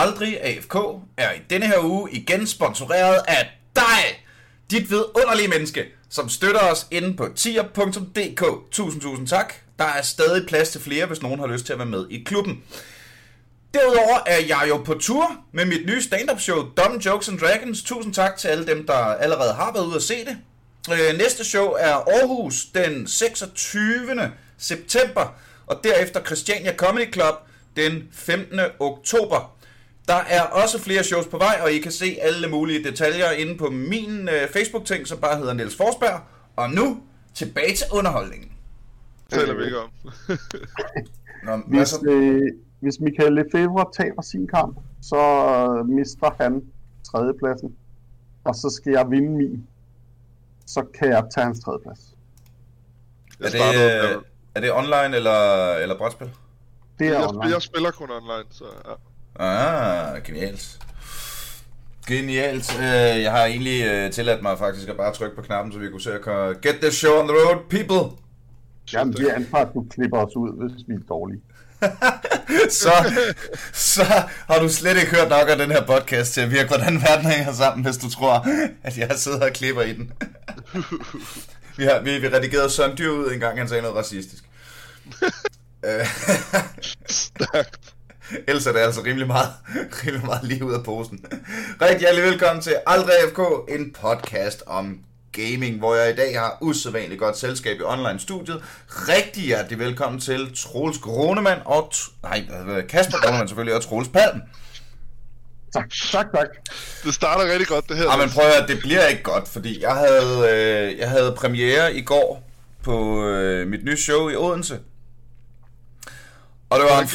Aldrig AFK er i denne her uge igen sponsoreret af dig, dit vidunderlige menneske, som støtter os inde på tier.dk. Tusind, tusind tak. Der er stadig plads til flere, hvis nogen har lyst til at være med i klubben. Derudover er jeg jo på tur med mit nye stand-up show, Dumb Jokes and Dragons. Tusind tak til alle dem, der allerede har været ude at se det. Øh, næste show er Aarhus den 26. september, og derefter Christiania Comedy Club den 15. oktober. Der er også flere shows på vej, og I kan se alle mulige detaljer inde på min øh, Facebook-ting, som bare hedder Niels Forsberg. Og nu tilbage til underholdningen. Taler vi ikke om. Nå, Hvis, så? øh, hvis Michael Lefebvre taber sin kamp, så øh, mister han tredjepladsen. Og så skal jeg vinde min. Så kan jeg tage hans tredjeplads. Jeg, Er det, øh, er det online eller, eller brætspil? Det er jeg, online. jeg spiller kun online, så ja. Ah, genialt. Genialt. Øh, Jeg har egentlig øh, tilladt mig faktisk at bare trykke på knappen, så vi kunne se at komme- get this show on the road, people. Jamen, vi antager, at du klipper os ud, hvis vi er dårlige. så, så har du slet ikke hørt nok af den her podcast til at virke, hvordan verden hænger sammen, hvis du tror, at jeg sidder og klipper i den. vi, har, vi, vi redigerede Søren Dyr ud, en gang han sagde noget racistisk. Øh, Stærkt. Ellers er det altså rimelig meget, rimelig meget lige ud af posen. Rigtig hjertelig velkommen til Aldrig FK, en podcast om gaming, hvor jeg i dag har usædvanligt godt selskab i online-studiet. Rigtig hjertelig velkommen til Troels Gronemann og... T- nej, Kasper Gronemann selvfølgelig, og Troels Palm. Tak, tak, tak. Det starter rigtig godt, det her. Ja, men prøv at det bliver ikke godt, fordi jeg havde, øh, jeg havde premiere i går på øh, mit nye show i Odense. Og det var en?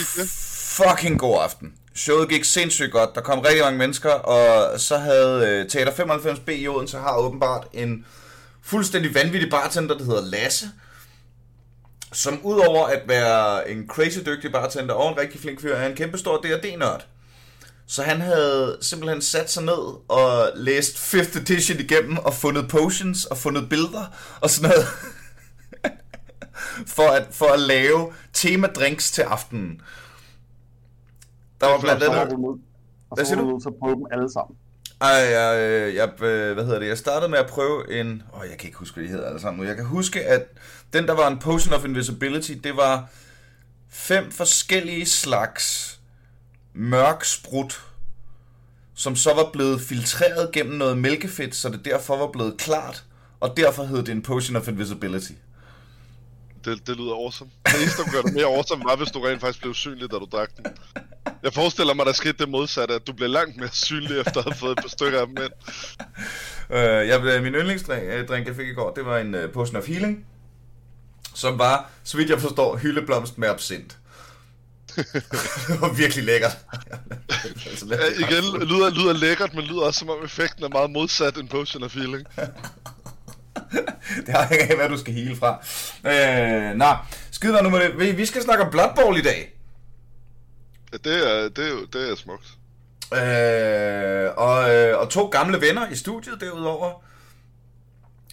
Fucking god aften. Showet gik sindssygt godt. Der kom rigtig mange mennesker, og så havde øh, Teater 95B i Odense har åbenbart en fuldstændig vanvittig bartender, der hedder Lasse. Som udover at være en crazy dygtig bartender og en rigtig flink fyr, er en kæmpestor D&D-nørd. Så han havde simpelthen sat sig ned og læst 5th edition igennem og fundet potions og fundet billeder og sådan noget. for, at, for at lave temadrinks til aftenen. Der var blandt Og så var andet... du nødt- og Hvad så siger var du? at prøve dem alle sammen. Ej, jeg, øh, jeg, øh, hvad hedder det, jeg startede med at prøve en, åh, jeg kan ikke huske, hvad de hedder alle sammen nu. Jeg kan huske, at den, der var en Potion of Invisibility, det var fem forskellige slags mørk sprut, som så var blevet filtreret gennem noget mælkefedt, så det derfor var blevet klart, og derfor hed det en Potion of Invisibility. Det, det lyder awesome. Det eneste, der gør det mere awesome, var, hvis du rent faktisk blev synlig, da du drak den. Jeg forestiller mig, der skete det modsatte, at du blev langt mere synlig, efter at have fået et par stykker af dem ind. Øh, jeg, blev- min yndlingsdrink, øh, jeg fik i går, det var en uh, Potion of Healing, som var, så vidt jeg forstår, hyldeblomst med absint. det var virkelig lækkert. Altså, Ja, igen, lyder, lyder lækkert, men lyder også som om effekten er meget modsat en potion of healing. det har ikke af, hvad du skal hele fra. Øh, nå, skid være nu med det. Vi, vi skal snakke om Blood Bowl i dag. Ja, det er, det er det er smukt. Øh, og, øh, og to gamle venner i studiet derudover.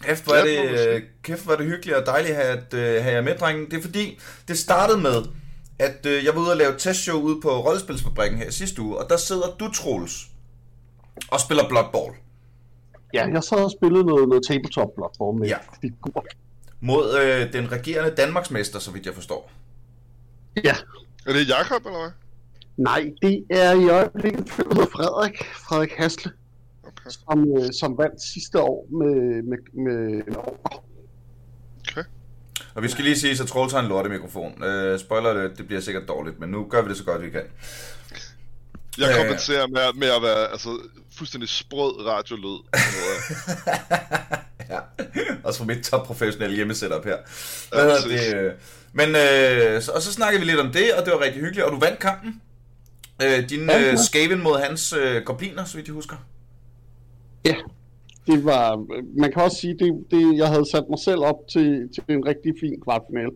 Kæft, hvor er det, øh, kæft, hvor er det hyggeligt og dejligt at have, at, øh, have jer med, drengen. Det er fordi, det startede med, at øh, jeg var ude og lave testshow ude på Rådspilsfabrikken her sidste uge, og der sidder du, Troels, og spiller Blood Bowl Ja, jeg sad og spillede noget, noget tabletop blockform med Ja. figurer. mod øh, den regerende Danmarksmester, så vidt jeg forstår. Ja. Er det Jakob eller hvad? Nej, det er i øjeblikket hedder Frederik, Frederik Hasle, Okay. som, øh, som vandt sidste år med, med, med en år. okay. Og vi skal lige sige, så Troels har en lortemikrofon. Øh, spoiler det, det bliver sikkert dårligt, men nu gør vi det så godt vi kan. Jeg Øh. kompenserer med, at- med at være altså, fuldstændig sprød radiolyd. ja, også fra mit top professionelle hjemmesetup her. Hvad Ja, det? Men, øh, så, og så snakkede vi lidt om det, og det var rigtig hyggeligt, og du vandt kampen. Øh, din øh. Skaven mod hans øh, gobliner, så vidt jeg husker. Ja, det var, man kan også sige, det, det, jeg havde sat mig selv op til, til en rigtig fin kvartfinale.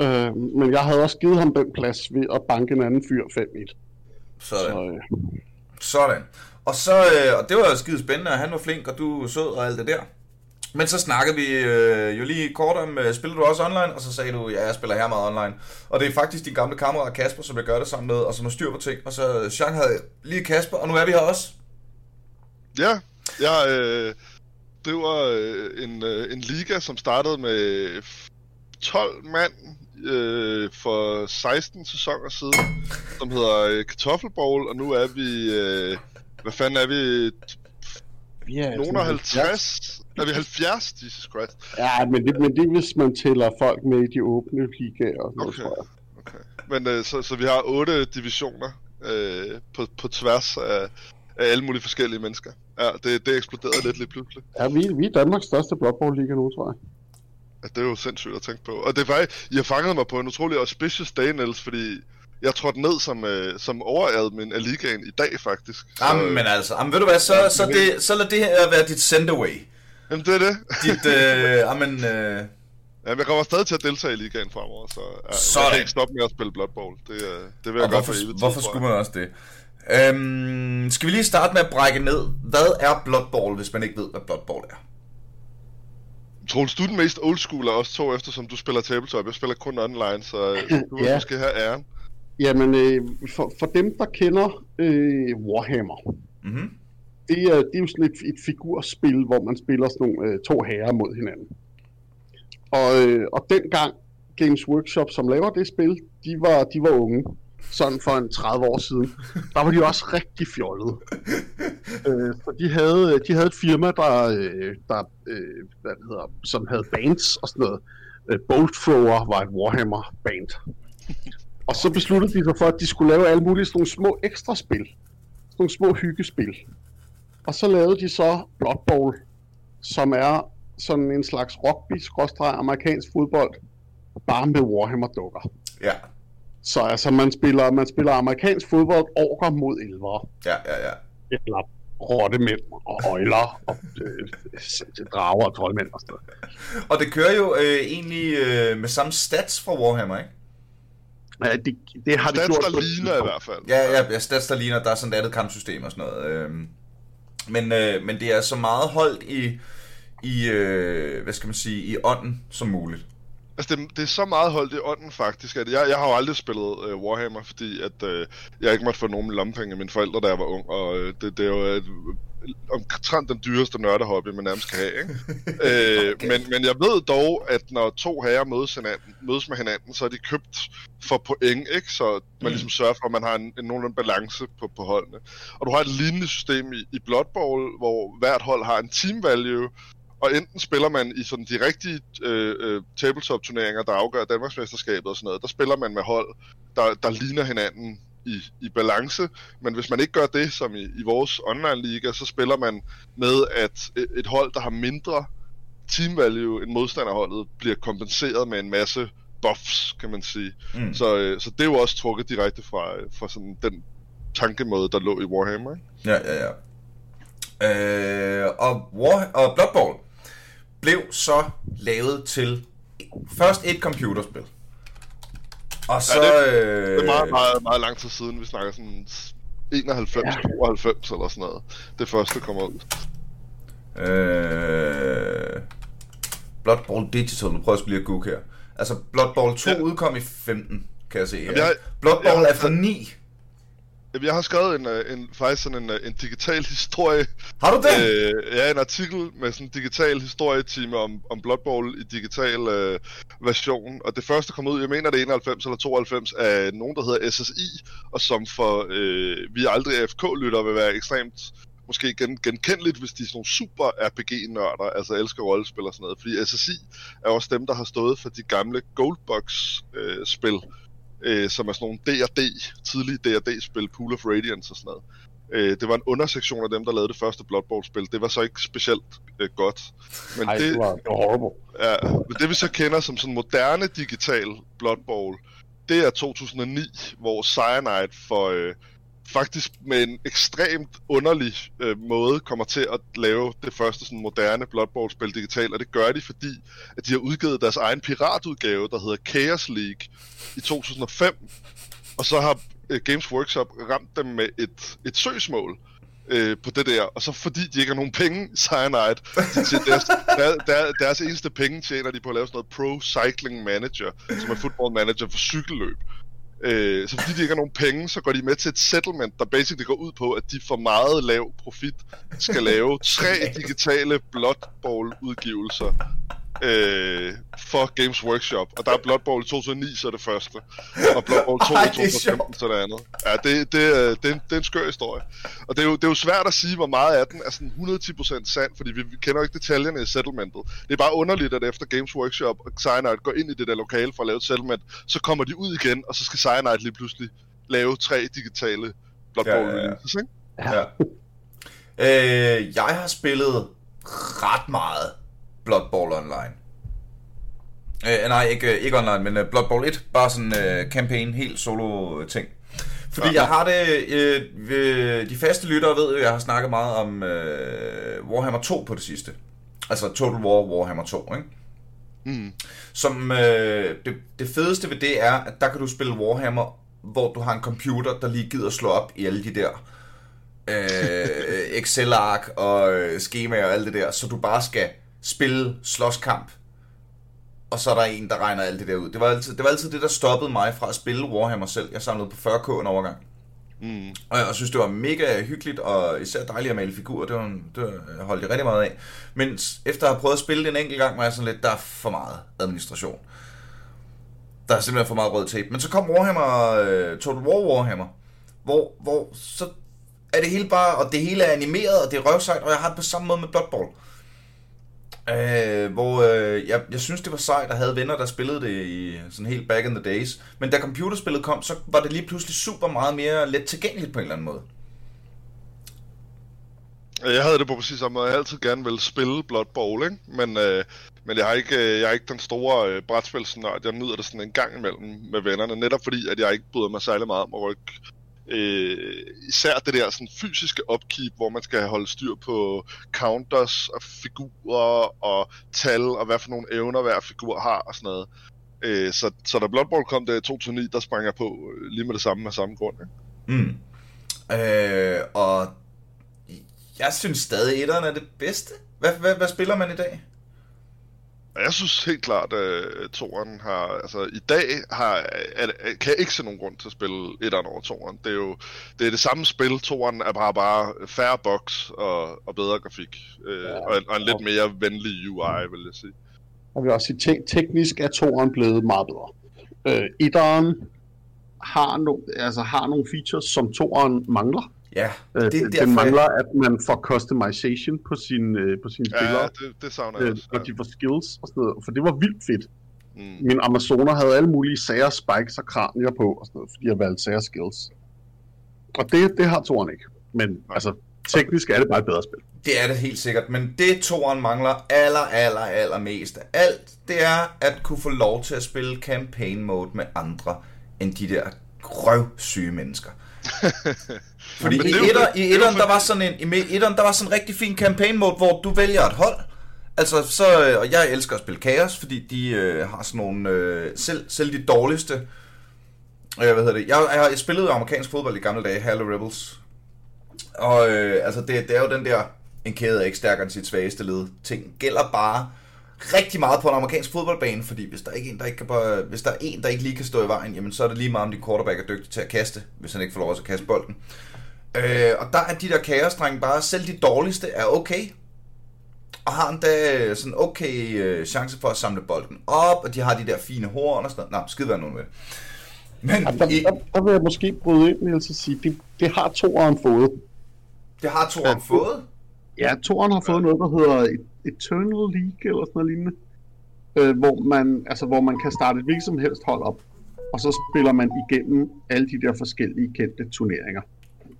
Øh, men jeg havde også givet ham den plads ved at banke en anden fyr 5-1. Sådan. Så, øh, Sådan. Og så, øh, og det var skide spændende, og han var flink, og du sød og alt det der. Men så snakkede vi øh, jo lige kort om, øh, spiller du også online? Og så sagde du, ja, jeg spiller her meget online. Og det er faktisk din gamle kammerat Kasper, som jeg gør det sammen med, og som har styr på ting. Og så Jean havde lige Kasper, og nu er vi her også. Ja, jeg øh, driver øh, en, øh, en liga, som startede med 12 mand øh, for 16 sæsoner siden, som hedder øh, Kartoffelbowl, og nu er vi... Øh, hvad fanden er vi? Vi er Nogen af 50? Er vi 70? Jesus Christ. Ja, men det, men det er, hvis man tæller folk med i de åbne ligaer. og sådan noget, Okay. tror jeg. Okay. Men øh, så, så vi har otte divisioner øh, på, på tværs af, af alle mulige forskellige mennesker. Ja, det, det eksploderede lidt lige pludselig. Ja, vi, vi er Danmarks største Bowl liga nu, tror jeg. Ja, det er jo sindssygt at tænke på. Og det er faktisk, I har fanget mig på en utrolig auspicious day, Niels, fordi jeg trådte ned som, øh, som overadmin af ligaen i dag, faktisk. Så, Jamen, men altså, jamen, ved du hvad, så, så, det, så lad det her være dit send-away. Jamen, det er det. Dit, øh, jamen, øh, Jamen, jeg kommer stadig til at deltage i ligaen fremover, så ja, Sådan. jeg kan ikke stoppe med at spille Blood Bowl. Det, øh, det vil jeg og for hvorfor, evigt. tid, hvorfor skulle man også det? Øhm, skal vi lige starte med at brække ned, hvad er Blood Bowl, hvis man ikke ved, hvad Blood Bowl er? Troels, du er den mest old school af os to, eftersom du spiller tabletop. Jeg spiller kun online, så øh, du Ja. måske have æren. Jamen, øh, for, for dem, der kender øh, Warhammer, Mm-hmm det er, det er jo sådan et, et figurspil, hvor man spiller sådan nogle, øh, to herrer mod hinanden. Og, øh, og dengang Games Workshop, som laver det spil, de var, de var unge, sådan for en 30 år siden, der var de også rigtig fjollede. øh, for de havde, de havde et firma, der, øh, der øh, hvad det hedder, som havde bands og sådan noget. Øh, Bolt Thrower var et Warhammer-band. Og så besluttede de sig for, at de skulle lave alle mulige sådan nogle små ekstra spil. Sådan nogle små hyggespil. Og så lavede de så Blood Bowl, som er sådan en slags rugby-amerikansk fodbold, bare med Warhammer-dukker. Ja, Så altså, man spiller, man spiller amerikansk fodbold orker mod elvere, ja, ja, ja. eller rottemænd og øjler og øh, drager og troldmænd og sådan. Og det kører jo øh, egentlig øh, med samme stats fra Warhammer, ikke? Ja, det, det har Stats, gjort. der på et ligner i hvert fald. Ja, ja, ja stats der ligner, der er sådan et andet kampsystem og sådan noget. øhm. Men, øh, men det er så meget holdt i, i øh, hvad skal man sige, i ånden som muligt. Altså, det, det er så meget holdt i ånden, faktisk, at jeg, jeg har jo aldrig spillet øh, Warhammer, fordi at øh, jeg ikke måtte få nogen lommepenge af mine forældre, da jeg var ung, og øh, det, det er jo et, omtrent den dyreste nørdehobby, man nærmest kan have, ikke? øh, Okay. men, men jeg ved dog, at når to herrer mødes, hinanden, mødes med hinanden, så er de købt for point, ikke? Så man Mm. ligesom sørger for, at man har en, en nogenlunde balance på, på holdene. Og du har et lignende system i, i Blood Bowl, hvor hvert hold har en team value, og enten spiller man i sådan de rigtige øh, øh, tabletop-turneringer, der afgør Danmarksmesterskabet og sådan noget, der spiller man med hold, der, der ligner hinanden i, i balance, men hvis man ikke gør det, som i, i vores online-liga, så spiller man med, at et, hold, der har mindre team value end modstanderholdet, bliver kompenseret med en masse buffs, kan man sige. Mm. Så, øh, så det er jo også trukket direkte fra, øh, fra sådan den tankemåde, der lå i Warhammer. Ikke? Ja, ja, ja. Øh, og, War, og Blood Bowl blev så lavet til først et computerspil. Og så... det- øh, Det er meget, meget, meget lang tid siden, vi snakker sådan 91, Ja. 92 eller sådan noget. Det første kommer ud. Øh, Blood Bowl Digital, nu prøver jeg lige at google her. Altså, Blood Bowl 2 Ja. udkom i 15, kan jeg se. Jamen, jeg- Blood Bowl jeg- er fra 9. Jeg har skrevet en, øh, en, faktisk sådan en, øh, en digital historie. Har du det? Øh, ja, en artikel med sådan en digital historietime om, om Blood Bowl i digital øh, version. Og det første kom ud, jeg mener det er 91 eller 92, af nogen, der hedder SSI, og som for øh, vi aldrig AFK-lytter vil være ekstremt måske gen, genkendeligt, hvis de er sådan nogle super RPG-nørder, altså elsker rollespil og sådan noget. Fordi SSI er også dem, der har stået for de gamle Goldbox-spil, øh, som er sådan nogle D&D, tidlige D&D-spil, Pool of Radiance og sådan noget. Øh, det var en undersektion af dem, der lavede det første Blood Bowl-spil. Det var så ikke specielt øh, godt. Men Ej, det var, det var horrible. Ja, men det vi så kender som sådan moderne digital Blood Bowl, det er 2009, hvor Cyanide for øh, faktisk med en ekstremt underlig øh, måde kommer til at lave det første sådan moderne Blood Bowl spil digitalt, og det gør de fordi, at de har udgivet deres egen piratudgave, der hedder Chaos League i 2005, og så har øh, Games Workshop ramt dem med et, et søgsmål, øh, på det der, og så fordi de ikke har nogen penge, Cyanide, de deres, der, der, deres eneste penge tjener de på at lave sådan noget Pro Cycling Manager, som er football manager for cykelløb. Øh, så fordi de ikke har nogen penge, så går de med til et settlement, der basically går ud på, at de for meget lav profit skal lave tre digitale Blood Bowl udgivelser øh, for Games Workshop. Og der er Blood Bowl 2009, så er det første. Og Blood Bowl 2 Ej, i det er 2015, så er det andet. Ja, det, det, er- det, er en, det er en skør historie. Og det er, jo, det er jo svært at sige, hvor meget af den er sådan 110% sand, fordi vi, vi kender jo ikke detaljerne i settlementet. Det er bare underligt, at efter Games Workshop og Cyanide går ind i det der lokale for at lave et settlement, så kommer de ud igen, og så skal Cyanide lige pludselig lave tre digitale Blood Ja, Bowl ja, ja. releases, ikke? Ja. Øh, jeg har spillet ret meget Blood Bowl online. Øh, nej, ikke, ikke online, men uh, Blood Bowl 1. Bare sådan uh, campaign, helt solo ting. Fordi Ja. jeg har det... Øh, øh, de faste lyttere ved jo, jeg har snakket meget om øh, Warhammer 2 på det sidste. Altså Total War Warhammer 2, ikke? Mm. Som øh, det, det fedeste ved det er, at der kan du spille Warhammer, hvor du har en computer, der lige gider slå op i alle de der øh, Excel-ark og øh, skemaer og alt det der, så du bare skal spille slåskamp, og så er der en, der regner alt det der ud. Det var altid det, var altid det der stoppede mig fra at spille Warhammer selv. Jeg samlede på 40k en overgang. Mm. Og jeg synes, det var mega hyggeligt, og især dejligt at male figurer. Det, var, en- det var, holdt jeg rigtig meget af. Men efter at have prøvet at spille det en enkelt gang, var jeg sådan lidt, der er for meget administration. Der er simpelthen for meget rød tape. Men så kom Warhammer, øh, Total War Warhammer, hvor, hvor så er det hele bare, og det hele er animeret, og det er røvsejt, og jeg har det på samme måde med Blood Bowl. Øh, hvor øh, jeg, jeg synes, det var sejt, at have venner, der spillede det i sådan helt back in the days. Men da computerspillet kom, så var det lige pludselig super meget mere let tilgængeligt på en eller anden måde. Jeg havde det på præcis samme måde. Jeg har altid gerne vil spille Blood Bowl, ikke? Men, øh, men jeg, har ikke, øh, jeg er ikke den store øh, brætspilsnørd. Jeg nyder det sådan en gang imellem med vennerne, netop fordi, at jeg ikke bryder mig særlig meget om at rykke. Øh, især det der sådan, fysiske upkeep, hvor man skal holde styr på counters og figurer og tal, og hvad for nogle evner hver figur har og sådan noget. Øh, så, så da Blood Bowl kom der i 2009, der sprang jeg på øh, lige med det samme af samme grund. Ikke? Mm. Øh, og jeg synes stadig, etteren er det bedste. Hvad, hvad, hvad spiller man i dag? Jeg synes helt klart, at toeren har... Altså, i dag har, kan jeg ikke se nogen grund til at spille etteren over toeren. Det er jo det, er det samme spil. Toeren er bare, bare færre box og, og bedre grafik. Øh, Ja. og, en, og en lidt mere venlig UI, vil jeg sige. Jeg vil også sige, te- teknisk er toeren blevet meget bedre. Øh, etteren har, no, altså, har nogle features, som toeren mangler. Ja, Øh, det, det, det mangler, at man får customization på, sin, øh, på sine Ja, spillere, det, det savner jeg øh, også. når de får skills og sådan noget. For det var vildt fedt. Mm. Min Amazoner havde alle mulige sager, spikes og kranier på, og sådan noget, fordi jeg valgte sager skills. Og det, det har toeren ikke. Men altså, teknisk er det bare et bedre spil. Det er det helt sikkert, men det toren mangler aller, aller, aller mest af alt, det er at kunne få lov til at spille campaign mode med andre end de der røvsyge mennesker. Fordi Men i, det er etter, i er etteren, der var sådan en, i etteren, der var sådan en rigtig fin campaign mode, hvor du vælger et hold. Altså, så, øh, og jeg elsker at spille Chaos, fordi de øh, har sådan nogle, øh, selv, selv de dårligste, øh, hvad hedder det, jeg, jeg, jeg spillede amerikansk fodbold i gamle dage, Halle Rebels, og øh, altså, det, det er jo den der, en kæde er ikke stærkere end sit svageste led, ting gælder bare rigtig meget på en amerikansk fodboldbane, fordi hvis der, ikke er en, der ikke kan bare, hvis der er en, der ikke lige kan stå i vejen, jamen så er det lige meget, om din quarterback er dygtig til at kaste, hvis han ikke får lov at kaste bolden. Øh, og der er de der kaosdrenge bare, selv de dårligste er okay. Og har endda sådan okay øh, chance for at samle bolden op, og de har de der fine horn og sådan noget. Nå, skide være nogen med det. Men Der, i, der, der vil jeg måske bryde ind, Niels, og sige, det, det har toeren fået. det har Toren fået. Ja, toeren har fået noget, der hedder Et- Eternal League eller sådan noget lignende. Øh, hvor, man, altså, hvor man kan starte et hvilket som helst hold op, og så spiller man igennem alle de der forskellige kendte turneringer.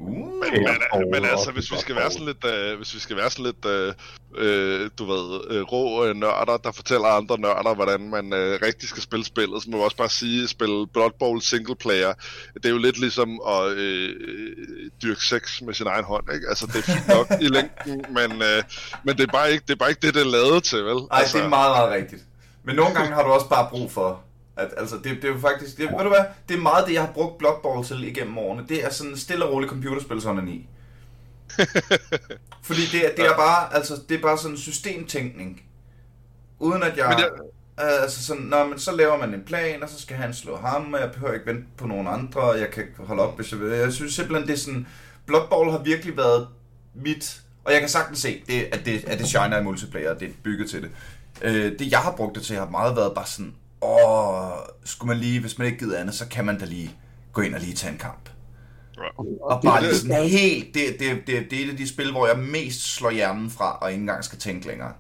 Uh, Men, men, men altså, hvis vi skal være sådan lidt, øh, hvis vi skal være sådan lidt, øh, øh, du ved, øh, rå øh, nørder, der fortæller andre nørder, hvordan man øh, rigtig skal spille spillet, så må vi også bare sige, at spille Blood Bowl single player, det er jo lidt ligesom at øh, dyrke sex med sin egen hånd, ikke? Altså, det er fint nok i længden, men, øh, men det er bare ikke det, er bare ikke det, det er lavet til, vel? Ej, altså, det er meget, meget rigtigt. Men nogle gange har du også bare brug for, at altså, det, det er jo faktisk, det, ved du hvad, det er meget det, jeg har brugt Blood Bowl til igennem årene. Det er sådan stille og roligt computerspil sådan i. Fordi det, er- det er bare, altså, det er bare sådan en systemtænkning. Uden at jeg... Men jeg- Altså sådan, nå, men så laver man en plan, og så skal han slå ham, og jeg behøver ikke vente på nogen andre, og jeg kan holde op, hvis jeg vil. Jeg synes simpelthen, det er sådan... Blood Bowl har virkelig været mit... Og jeg kan sagtens se, det, at, det, at det shiner i multiplayer, det er bygget til det. Øh, det, jeg har brugt det til, har meget været bare sådan... Åh, skulle man lige, hvis man ikke gider andet, så kan man da lige gå ind og lige tage en kamp. Og bare lige sådan helt... Det, det, det, det er et af de spil, hvor jeg mest slår hjernen fra, og ikke engang skal tænke længere.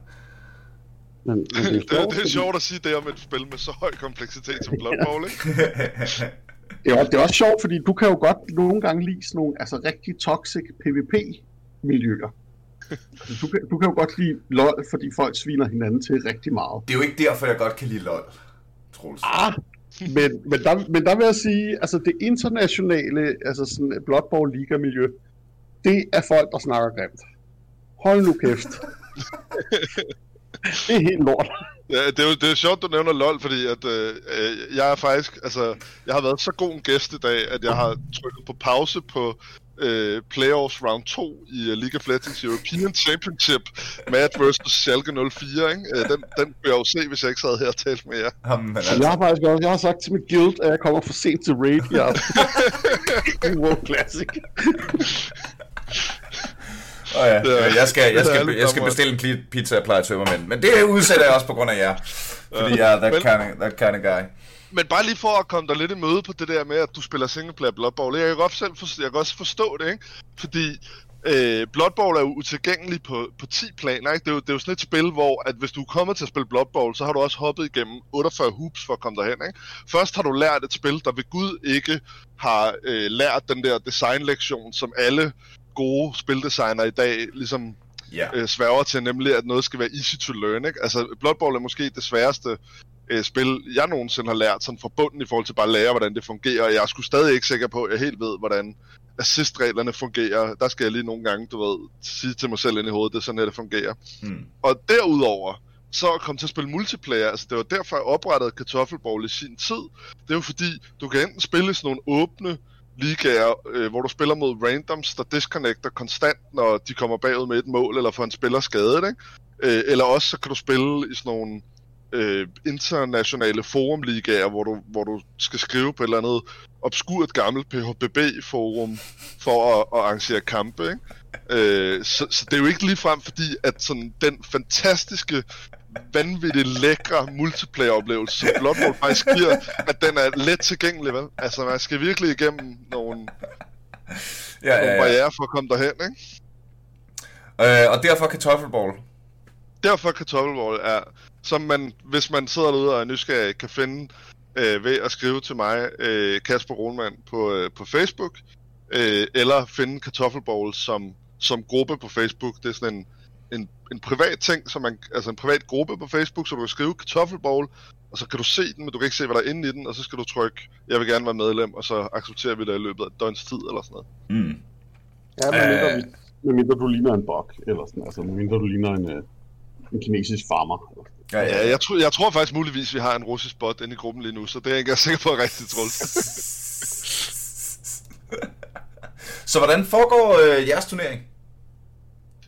Men, men det, er Det, sjovt, det er sjovt at sige det om et spil med så høj kompleksitet som Blood Bowl, ikke? Det er, det er også sjovt, fordi du kan jo godt nogle gange lide sådan nogle altså, rigtig toxic PvP-miljøer. Altså, du, kan, du kan jo godt lide LoL, fordi folk sviner hinanden til rigtig meget. Det er jo ikke derfor, jeg godt kan lide LoL, Troels. Ah, men, men, der, men der vil jeg sige, altså det internationale, altså sådan Blood Bowl Liga-miljø, det er folk, der snakker grimt. Hold nu kæft. det er helt lort. Ja, det er jo det er sjovt, du nævner LOL, fordi at, øh, øh, jeg er faktisk, altså, jeg har været så god en gæst i dag, at jeg har trykket på pause på øh, Playoffs Round 2 i uh, League of Legends European Championship, Mad vs. Schalke 04, ikke? Øh, den, den kunne jeg jo se, hvis jeg ikke sad her og talte med jer. Jamen, Jeg altså, har faktisk også, jeg har sagt til mit guild, at jeg kommer for sent til raid i aften. World Classic. oh ja, det er- jeg skal, jeg skal, jeg skal bestille en pizza og pleje tømmermænd, men det udsætter jeg også på grund af jer. Fordi jeg er that kind of, that kind of guy. Men bare lige for at komme dig lidt i møde på det der med, at du spiller singleplayer Blood Bowl. Jeg kan godt selv forstå, jeg kan også forstå det, ikke? Fordi øh, Blood Bowl er jo utilgængelig på, på 10 planer, ikke? Det er, jo, det er jo sådan et spil, hvor at hvis du er kommet til at spille Blood Bowl, så har du også hoppet igennem 48 hoops for at komme derhen, ikke? Først har du lært et spil, der ved Gud ikke har øh, lært den der designlektion, som alle gode spildesigner i dag ligesom Ja. øh, sværger til, nemlig at noget skal være easy to learn. Ikke? Altså, Blood Bowl er måske det sværeste øh, spil, jeg nogensinde har lært sådan fra bunden i forhold til bare at lære, hvordan det fungerer. Og jeg er sgu stadig ikke sikker på, at jeg helt ved, hvordan assist-reglerne fungerer. Der skal jeg lige nogle gange, du ved, sige til mig selv ind i hovedet, det er sådan, at det fungerer. Hmm. Og derudover, så at komme til at spille multiplayer, altså det var derfor, jeg oprettede Kartoffelbowl i sin tid. Det er jo fordi, du kan enten spille sådan nogle åbne ligaer, øh, hvor du spiller mod randoms, der disconnecter konstant, når de kommer bagud med et mål, eller får en spiller skadet, ikke? Øh, eller også så kan du spille i sådan nogle øh, internationale forumligaer, hvor du, hvor du skal skrive på et eller andet obskurt gammelt PHBB-forum for at, at arrangere kampe, ikke? Øh, så, så det er jo ikke ligefrem fordi, at sådan den fantastiske, vanvittigt lækre multiplayer-oplevelse, som Blood Bowl faktisk giver, at den er let tilgængelig, vel? Altså, man skal virkelig igennem nogle, Ja, nogle ja, ja. barriere for at komme derhen, ikke? Øh, og derfor kartoffelball. Derfor Kartoffelbowl er, som man, hvis man sidder derude og er nysgerrig, kan finde øh, ved at skrive til mig, øh, Kasper Rohlmann, på, øh, på Facebook, øh, eller finde Kartoffelbowl som, som gruppe på Facebook. Det er sådan en, en, en privat ting, som man, altså en privat gruppe på Facebook, så du kan skrive Kartoffelbowl, og så kan du se den, men du kan ikke se, hvad der er inde i den, og så skal du trykke, jeg vil gerne være medlem, og så accepterer vi det i løbet af et døgns tid, eller sådan noget. Mm. Ja, medmindre, Øh. vi, medmindre du ligner en bok, eller sådan, altså medmindre du ligner en, øh, en kinesisk farmer. Eller sådan. Ja, ja, jeg, tror, jeg tror faktisk muligvis, vi har en russisk bot inde i gruppen lige nu, så det er jeg ikke sikker på er rigtigt, Troels. Så hvordan foregår øh, jeres turnering?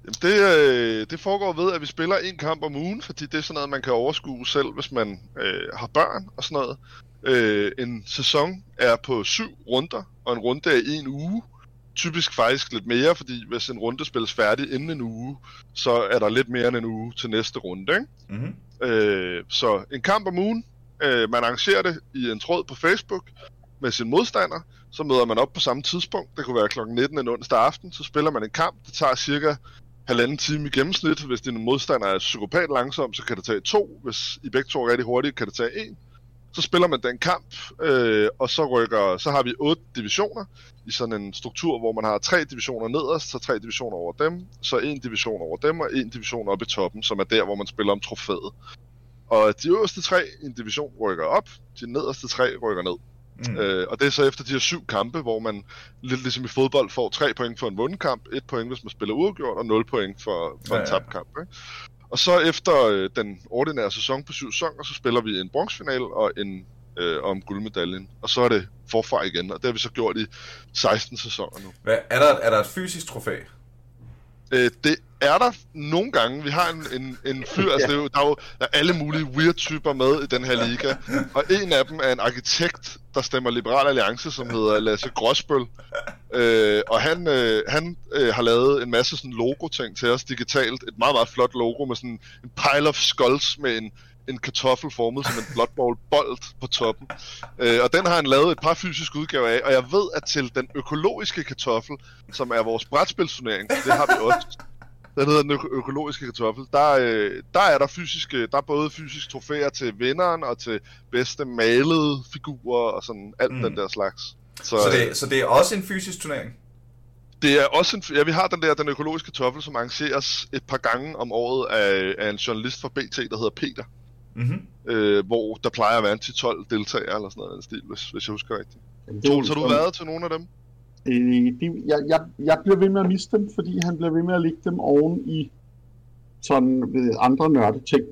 Jamen, det, øh, det foregår ved, at vi spiller en kamp om ugen, fordi det er sådan noget, man kan overskue selv, hvis man øh, har børn og sådan noget. Øh, en sæson er på syv runder, og en runde er en uge. Typisk faktisk lidt mere, fordi hvis en runde spilles færdig inden en uge, så er der lidt mere end en uge til næste runde. Ikke? Mm-hmm. Øh, så en kamp om ugen. Øh, man arrangerer det i en tråd på Facebook med sin modstander. Så møder man op på samme tidspunkt. Det kunne være kl. 19 en onsdag aften. Så spiller man en kamp. Det tager cirka halvanden time i gennemsnit. Hvis din modstander er psykopat langsom, så kan det tage to. Hvis I begge to er rigtig hurtige, kan det tage en. Så spiller man den kamp, øh, og så rykker, så har vi otte divisioner i sådan en struktur, hvor man har tre divisioner nederst, så tre divisioner over dem, så en division over dem, og en division oppe i toppen, som er der, hvor man spiller om trofæet. Og de øverste tre i en division rykker op, de nederste tre rykker ned. Mm. Øh, og det er så efter de her syv kampe, hvor man lidt ligesom i fodbold får tre point for en vunden kamp, et point hvis man spiller uafgjort, og 0 point for, for Ja, en tabt kamp. Ikke? Og så efter øh, den ordinære sæson på syv sæsoner, så spiller vi en bronzefinal og en øh, om guldmedaljen. Og så er det forfra igen, og det har vi så gjort i 16 sæsoner nu. Hvad, er, der, er der et fysisk trofæ? Øh, det er der nogle gange. Vi har en, en, en fyr, altså det er jo, der er jo der er alle mulige weird typer med i den her liga. Og en af dem er en arkitekt, der stemmer Liberal Alliance, som hedder Lasse Gråsbøl. Øh, og han, øh, han øh, har lavet en masse sådan logo-ting til os digitalt. Et meget, meget flot logo med sådan en pile of skulls med en, en kartoffel formet som en Blood bold på toppen. Øh, og den har han lavet et par fysiske udgaver af, og jeg ved, at til den økologiske kartoffel, som er vores brætspilsturnering, det har vi også, den hedder den ø- økologiske kartoffel, der, øh, der er der fysiske, der er både fysiske trofæer til vinderen og til bedste malede figurer og sådan alt Mm. den der slags. Så, Så det, så det er også en fysisk turnering? det er også en, ja, vi har den der, den økologiske kartoffel, som arrangeres et par gange om året af, af en journalist fra BT, der hedder Peter. Mm-hmm. øh, hvor der plejer at være en 10-12 deltagere eller sådan noget den stil, hvis, hvis jeg husker rigtigt. Jo Troels, har du været til nogle af dem? Øh, de, jeg, jeg, jeg bliver ved med at miste dem, fordi han bliver ved med at lægge dem oven i sådan øh, andre nørde ting.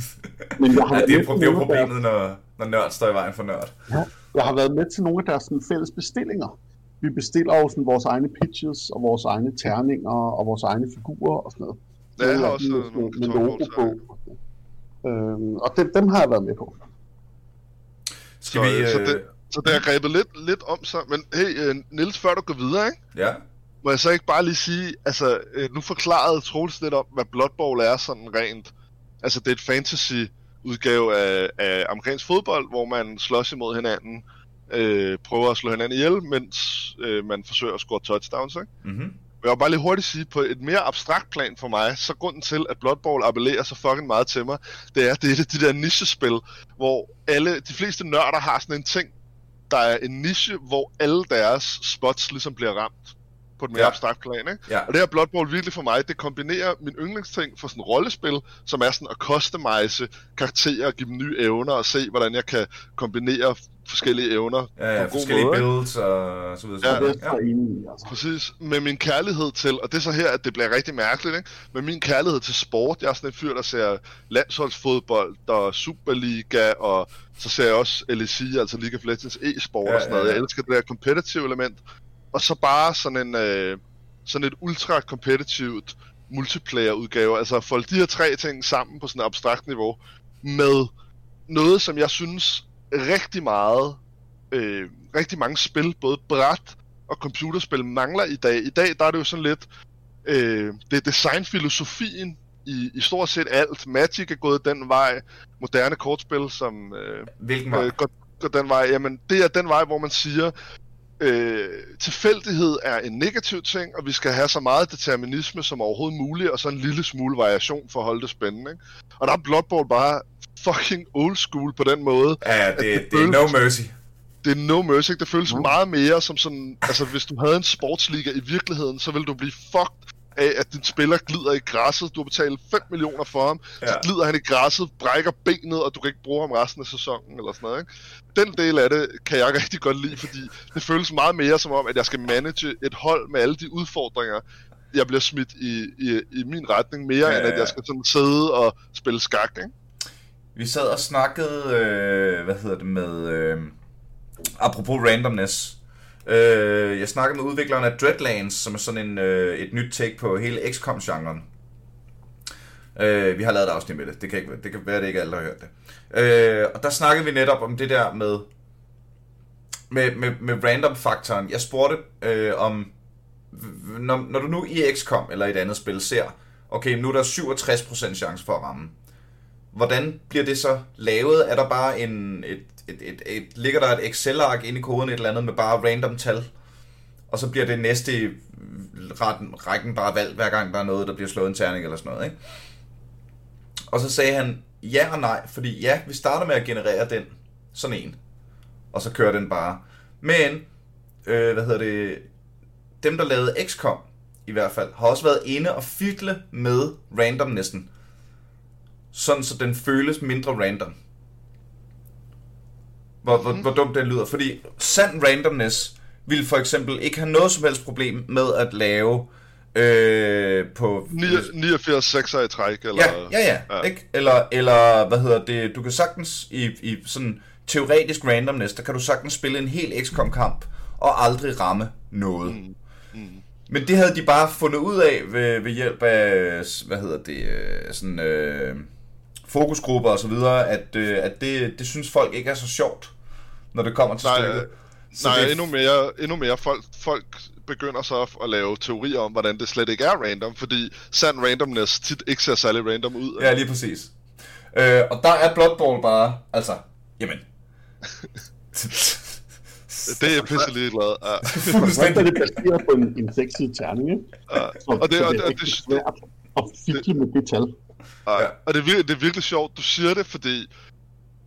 Men jeg har, Ja, det, er, til det er jo deres- problemet, når, når nørd står i vejen for nørd. Jeg har været med til nogle af deres sådan, fælles bestillinger. Vi bestiller jo sådan, vores egne pitches, og vores egne terninger, og vores egne figurer og sådan noget. Ja, jeg har også nogle med logo på. Øhm, og dem, dem har jeg været med på. Skal Så, vi... øh, så Øh, det- Så det har grebet lidt, lidt om sig. Men hey, øh, Niels, før du går videre, ikke? ja. må jeg så ikke bare lige sige, altså, øh, nu forklarede Troels lidt om, hvad Blood Bowl er sådan rent. Altså, det er et fantasy-udgave af, af amerikansk fodbold, hvor man slås imod hinanden, øh, prøver at slå hinanden ihjel, mens øh, man forsøger at score touchdowns, ikke? Mm-hmm. Jeg vil bare lige hurtigt sige, på et mere abstrakt plan for mig, så grunden til, at Blood Bowl appellerer så fucking meget til mig, det er, det er de der nichespil, hvor alle, de fleste nørder har sådan en ting, der er en niche, hvor alle deres spots ligesom bliver ramt på et mere Ja. ja. abstrakt plan, ikke? Ja. Og det her Blood Bowl virkelig for mig, det kombinerer min yndlingsting for sådan rollespil, som er sådan at customize karakterer, give dem nye evner og se, hvordan jeg kan kombinere forskellige evner Ja, ja, på en god forskellige måde. builds og så videre. Ja, i, altså. Præcis. Med min kærlighed til, og det er så her, at det bliver rigtig mærkeligt, ikke? Med min kærlighed til sport, jeg er sådan en fyr, der ser landsholdsfodbold og Superliga, og så ser jeg også LEC, altså League of Legends e-sport Ja, og sådan noget. ja, ja. Jeg elsker det der competitive element. Og så bare sådan en, øh, sådan et ultra competitivt multiplayer udgave. Altså at folde de her tre ting sammen på sådan et abstrakt niveau, med noget, som jeg synes rigtig meget, øh, rigtig mange spil, både bræt og computerspil mangler i dag. I dag der er det jo sådan lidt, øh, det er designfilosofien i, i stort set alt. Magic er gået den vej, moderne kortspil, som øh, Hvilken vej? øh, går, går den vej, jamen det er den vej, hvor man siger, øh, tilfældighed er en negativ ting, og vi skal have så meget determinisme som overhovedet muligt, og så en lille smule variation for at holde det spændende. Ikke? Og der er Blood Bowl bare fucking old school på den måde. Ja, det, det det er no mercy. Det er no mercy. Det føles Mm. meget mere som sådan... Altså, hvis du havde en sportsliga i virkeligheden, så ville du blive fucked af, at din spiller glider i græsset. Du har betalt 5 millioner for ham, ja. så glider han i græsset, brækker benet, og du kan ikke bruge ham resten af sæsonen, eller sådan noget, ikke? Den del af det kan jeg rigtig godt lide, fordi det føles meget mere som om, at jeg skal manage et hold med alle de udfordringer, jeg bliver smidt i, i, i min retning, mere Ja, ja, end at jeg skal sådan sidde og spille skak, ikke? Vi sad og snakkede, øh, hvad hedder det med, øh, apropos randomness. Øh, jeg snakkede med udvikleren af Dreadlands, som er sådan en, øh, et nyt take på hele XCOM-genren. Øh, vi har lavet et afsnit med det. Det kan, ikke, det kan være, at det ikke alle har hørt det. Øh, og der snakkede vi netop om det der med, med, med, med random-faktoren. Jeg spurgte øh, om, når, når du nu i XCOM eller et andet spil ser, okay, nu er der 67% chance for at ramme hvordan bliver det så lavet? Er der bare en, et, et, et, et, ligger der et Excel-ark inde i koden et eller andet med bare random tal? Og så bliver det næste i retten, rækken bare valgt, hver gang der er noget, der bliver slået en terning eller sådan noget, ikke? Og så sagde han ja og nej, fordi ja, vi starter med at generere den, sådan en, og så kører den bare. Men, øh, hvad hedder det, dem der lavede XCOM, i hvert fald, har også været inde og fytle med random næsten sådan så den føles mindre random. Hvor, hvor, hvor dumt den lyder. Fordi sand randomness vil for eksempel ikke have noget som helst problem med at lave øh, på... 89 6 i træk, eller... Ja, ja, ja, ja. Ikke? Eller, eller, hvad hedder det, du kan sagtens i, i sådan teoretisk randomness, der kan du sagtens spille en hel XCOM-kamp og aldrig ramme noget. Mm. Mm. Men det havde de bare fundet ud af ved, ved hjælp af, hvad hedder det, øh, sådan øh, fokusgrupper og så videre, at, øh, at det, det synes folk ikke er så sjovt, når det kommer til Nej, stykket. Så Nej, det, endnu mere, endnu mere folk, folk begynder så at lave teorier om, hvordan det slet ikke er random, fordi sand randomness tit ikke ser særlig random ud. Ja, lige præcis. Øh, og der er Blood Bowl bare, altså, jamen... Det er pisse ligeglad. Ja. Hvordan er Fuldstændig. det baseret på en, en sexet terning, ikke? Ja. Så, Og det, og, det er og, rigtig det, svært at fikle med det tal. Ja. Og det er, virkelig, det er virkelig sjovt, du siger det, fordi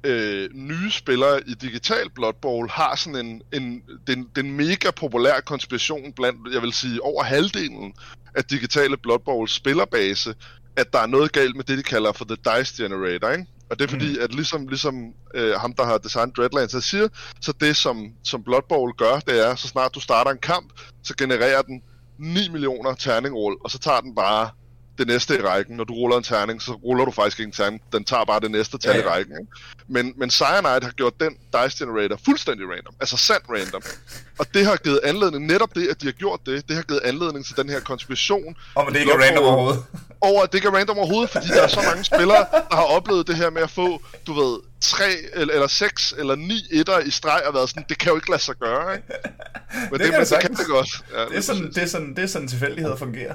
øh, nye spillere i Digital Blood Bowl har sådan en, en den, den mega populær konspiration blandt, jeg vil sige, over halvdelen af digitale Blood Bowl spillerbase, at der er noget galt med det, de kalder for The Dice Generator, ikke? Og det er fordi, mm. at ligesom, ligesom øh, ham, der har designet Dreadlands, han siger, så det, som, som Blood Bowl gør, det er, så snart du starter en kamp, så genererer den 9 millioner terningroll, og så tager den bare det næste i rækken. Når du ruller en terning, så ruller du faktisk ikke en terning. Den tager bare det næste tal Ja, ja, i rækken. Ikke? Men, men Cyanide har gjort den dice generator fuldstændig random. Altså sandt random. Og det har givet anledning, netop det, at de har gjort det, det har givet anledning til den her konspiration Om det ikke er random overhovedet. over, at det ikke er random overhovedet, fordi der er så mange spillere, der har oplevet det her med at få, du ved, tre eller, eller seks eller ni etter i streg og været sådan, det kan jo ikke lade sig gøre, ikke? Men det, kan men det det kan det godt. Ja, Det er sådan, det er sådan, det er sådan tilfældigheder fungerer.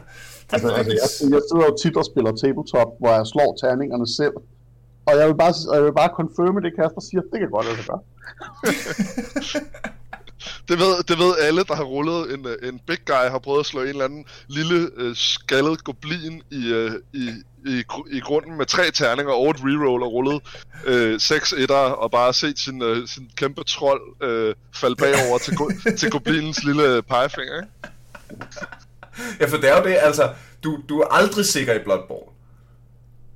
Det er Altså, altså rigtig- jeg, jeg sidder jo tit og spiller tabletop, hvor jeg slår terningerne selv. Og jeg vil bare, jeg vil bare confirme det, Kasper siger, det kan godt lade sig gøre. Det ved, det ved alle, der har rullet en, øh, en big guy, har prøvet at slå en eller anden lille øh, skaldet goblin i, øh, i, i, i grunden med tre terninger og et reroll og rullet øh, seks etter og bare set sin, øh, sin kæmpe trold øh, falde bagover til, go- til goblinens lille pegefinger. Ikke? Ja, for det er jo det, altså, du, du er aldrig sikker i Blood Bowl.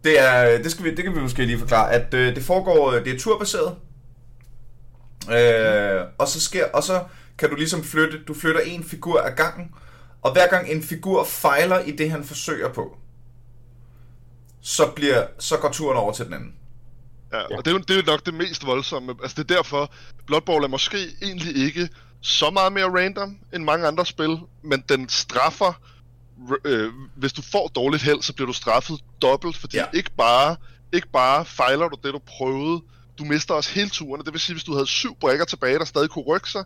Det, er, det, skal vi, det kan vi måske lige forklare, at øh, det foregår, øh, det er turbaseret. Øh, og så sker, og så kan du ligesom flytte, du flytter en figur af gangen, og hver gang en figur fejler i det, han forsøger på, så, bliver, så går turen over til den anden. Ja, og det er, jo, det er jo nok det mest voldsomme. Altså det er derfor, Blood Bowl er måske egentlig ikke så meget mere random end mange andre spil, men den straffer, øh, hvis du får dårligt held, så bliver du straffet dobbelt, fordi Ja. ikke, bare, ikke bare fejler du det, du prøvede, du mister også hele turen, det vil sige, hvis du havde syv brækker tilbage, der stadig kunne rykke sig,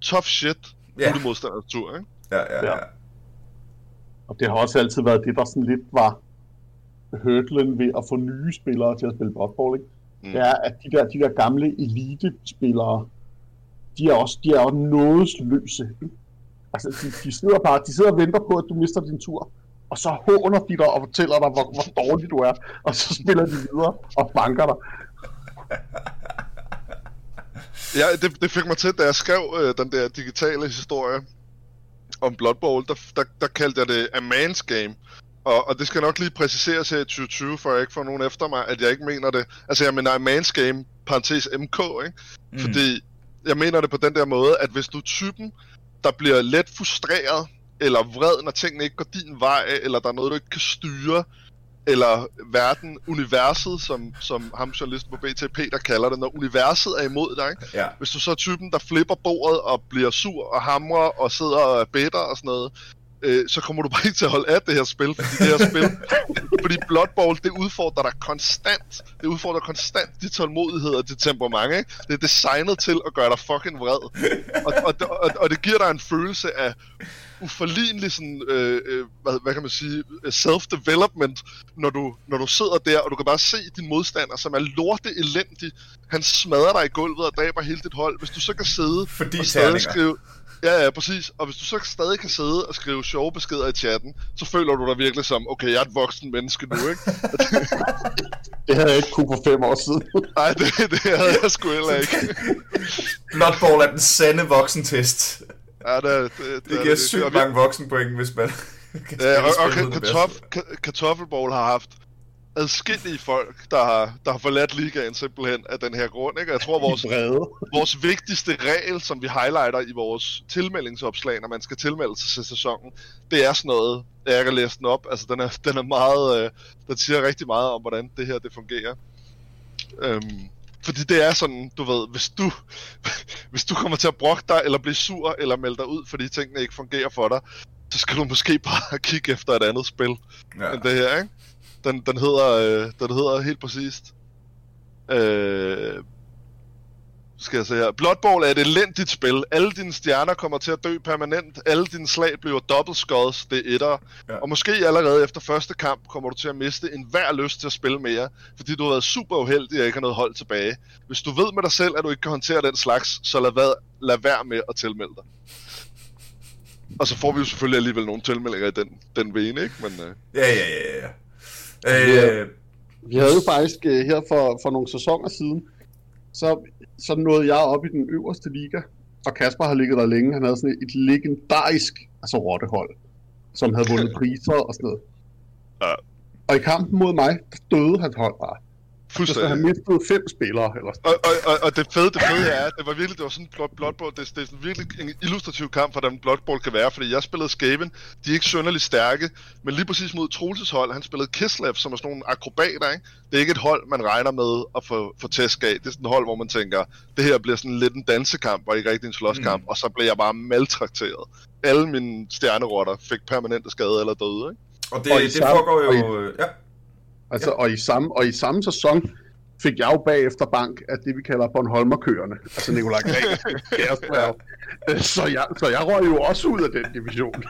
tough shit, Ja. det modstanders tur, ikke? Ja, ja, ja. Ja. Og det har også altid været det, der sådan lidt var hurdlen ved at få nye spillere til at spille Blood Bowl, ikke? Mm. Det er, at de der, de der gamle elite-spillere, de er også, de er også nådesløse. Altså, de, de, sidder bare, de sidder og venter på, at du mister din tur, og så håner de dig og fortæller dig, hvor, hvor dårlig du er, og så spiller de videre og banker dig. Ja, det, det fik mig til, da jeg skrev øh, den der digitale historie om Blood Bowl, der, der, der kaldte jeg det A Man's Game. Og, og det skal nok lige præciseres her i 2020, for jeg ikke får nogen efter mig, at jeg ikke mener det. Altså jeg mener A Man's Game, parentes MK, ikke? Mm. Fordi jeg mener det på den der måde, at hvis du er typen, der bliver let frustreret, eller vred, når tingene ikke går din vej, eller der er noget, du ikke kan styre, eller verden, universet, som, som ham journalisten på BTP, der kalder det, når universet er imod dig, ikke? ja. Hvis du så er typen, der flipper bordet og bliver sur og hamrer og sidder og er bitter og sådan noget, øh, så kommer du bare ikke til at holde af det her spil, fordi det her spil, fordi Blood Bowl, det udfordrer dig konstant. Det udfordrer konstant dit tålmodighed og dit temperament, ikke? Det er designet til at gøre dig fucking vred. Og, og, og, og det giver dig en følelse af uforlignelig sådan, øh, øh, hvad, hvad kan man sige, self-development, når du, når du sidder der, og du kan bare se din modstander, som er lorte elendig. Han smadrer dig i gulvet og dræber hele dit hold. Hvis du så kan sidde Fordi og stadig terninger. skrive... Ja, ja, præcis. Og hvis du så stadig kan sidde og skrive sjove beskeder i chatten, så føler du dig virkelig som, okay, jeg er et voksen menneske nu, ikke? Det havde jeg ikke kunne for fem år siden. Nej, det, det havde jeg sgu heller ikke. Blood Bowl er den sande voksentest. Ja, det, det, det, Det giver sygt vi- mange voksenpoint, hvis man kan Ja, og, og spillet det kartoff, bedste. ka- kartoffelbowl har haft adskillige folk, der har, der har forladt ligaen simpelthen af den her grund. Ikke? Og Jeg tror, vores, vores vigtigste regel, som vi highlighter i vores tilmeldingsopslag, når man skal tilmelde sig til sæsonen, det er sådan noget, jeg kan læse den op, altså den er, den er meget, øh, den siger rigtig meget om, hvordan det her det fungerer. Øhm, fordi det er sådan, du ved, hvis du, hvis du kommer til at brokke dig, eller blive sur, eller melde dig ud, fordi tingene ikke fungerer for dig, så skal du måske bare kigge efter et andet spil Ja. end det her, ikke? Den, den, hedder, øh, den hedder helt præcist... Øh, skal jeg se her. Blood Bowl er et elendigt spil. Alle dine stjerner kommer til at dø permanent. Alle dine slag bliver double skulls. Det er etter. Ja. Ja. Og måske allerede efter første kamp kommer du til at miste enhver lyst til at spille mere, fordi du har været super uheldig og ikke har noget hold tilbage. Hvis du ved med dig selv, at du ikke kan håndtere den slags, så lad, hvad, lad være med at tilmelde dig. Og så får vi jo selvfølgelig alligevel nogle tilmeldinger i den, den vene, ikke? Men, øh, Ja, ja, ja, ja. Øh, Vi havde jo faktisk øh, her for, for nogle sæsoner siden, så, så nåede jeg op i den øverste liga, og Kasper har ligget der længe. Han havde sådan et, et legendarisk altså rottehold, som havde vundet priser og sådan noget. Ja. Og i kampen mod mig, der døde hans hold bare. Så fuldstændig. han mistede fem spillere, eller sådan Og, og, og, og det fede, det fede er, at det var virkelig, det var sådan Blood, Blood Bowl, det, det er sådan virkelig en illustrativ kamp, hvordan Blood Bowl kan være, fordi jeg spillede Skaven, de er ikke sønderligt stærke, men lige præcis mod Troelses hold, han spillede Kislev, som er sådan nogle akrobater, ikke? Det er ikke et hold, man regner med at få, få tæsk af, det er sådan et hold, hvor man tænker, det her bliver sådan lidt en dansekamp, og ikke rigtig en slåskamp, mm. og så blev jeg bare maltrakteret. Alle mine stjernerotter fik permanente skade eller døde, ikke? og det, og i det samme- foregår og jo... Ja. Altså, og, i samme, og i samme sæson fik jeg jo bagefter bank af det, vi kalder Bornholmerkøerne. Altså Nikolaj Kæresberg. Øh, Så jeg, så jeg røg jo også ud af den division.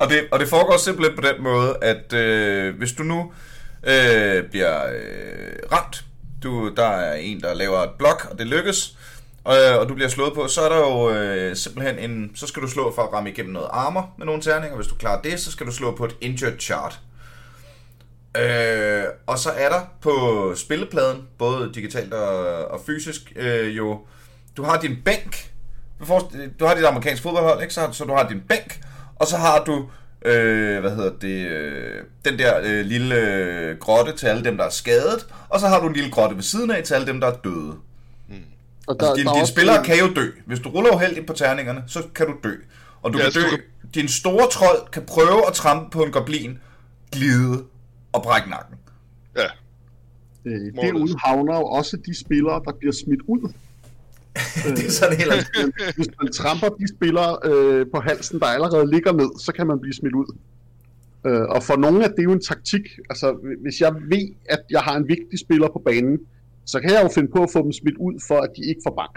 Og det, og det foregår simpelthen på den måde, at øh, hvis du nu øh, bliver øh, ramt, du, der er en, der laver et blok, og det lykkes, og, og du bliver slået på, så er der jo øh, simpelthen en, så skal du slå for at ramme igennem noget armor med nogle terninger. Hvis du klarer det, så skal du slå på et injured chart. Øh, og så er der på spillepladen, både digitalt og, og fysisk, øh, jo, du har din bænk, du, har dit amerikanske fodboldhold, ikke? Så, så du har din bænk, og så har du, øh, hvad hedder det, øh, den der øh, lille øh, grotte til alle dem, der er skadet, og så har du en lille grotte ved siden af til alle dem, der er døde. Og Altså, dine, dine også spillere en- kan jo dø. Hvis du ruller uheldigt på terningerne, så kan du dø. Og du Ja, kan dø. du Din store trold kan prøve at trampe på en goblin, glide og brække nakken. Ja. Øh, derude havner jo også de spillere, der bliver smidt ud. det er sådan helt andet. Men Hvis man tramper de spillere øh, på halsen, der allerede ligger ned, så kan man blive smidt ud. Øh, og for nogle af det er jo en taktik. Altså, hvis jeg ved, at jeg har en vigtig spiller på banen, så kan jeg jo finde på at få dem smidt ud, for at de ikke får bank.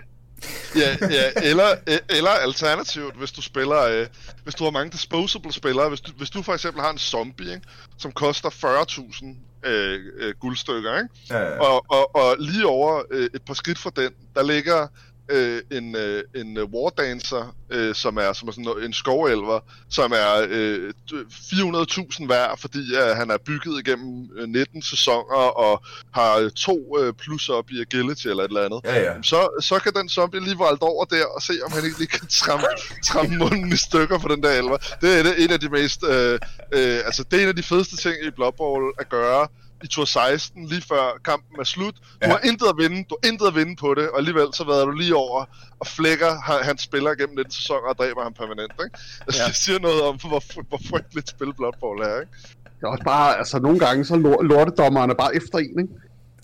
Ja, ja eller, e- eller alternativt, hvis du spiller, øh, hvis du har mange disposable spillere, hvis du, hvis du for eksempel har en zombie, ikke, som koster 40.000 øh, øh, guldstykker, ikke? Ja, ja. Og, og, og lige over øh, et par skridt fra den, der ligger øh, en, øh, en øh, wardancer, øh, som er som er sådan en skovelver, som er øh, 400.000 værd, fordi øh, han er bygget igennem øh, 19 sæsoner og har øh, to øh, plus op i agility eller et eller andet ja, ja. så, så kan den zombie lige valde over der og se, om han ikke lige kan trampe, trampe munden i stykker på den der elver. Det er det, en af de mest, øh, øh, altså det er en af de fedeste ting i Blood Bowl at gøre i tur 16, lige før kampen er slut. Du Ja. har intet at vinde, du har intet at vinde på det, og alligevel så vader du lige over og flækker han- spiller gennem den sæson og dræber ham permanent, ikke? Altså, Ja. det siger noget om, hvor, hvor frygteligt spil Blood Bowl er, ikke? Det er også bare, altså nogle gange, så lor- lortedommerne bare efter en, ikke?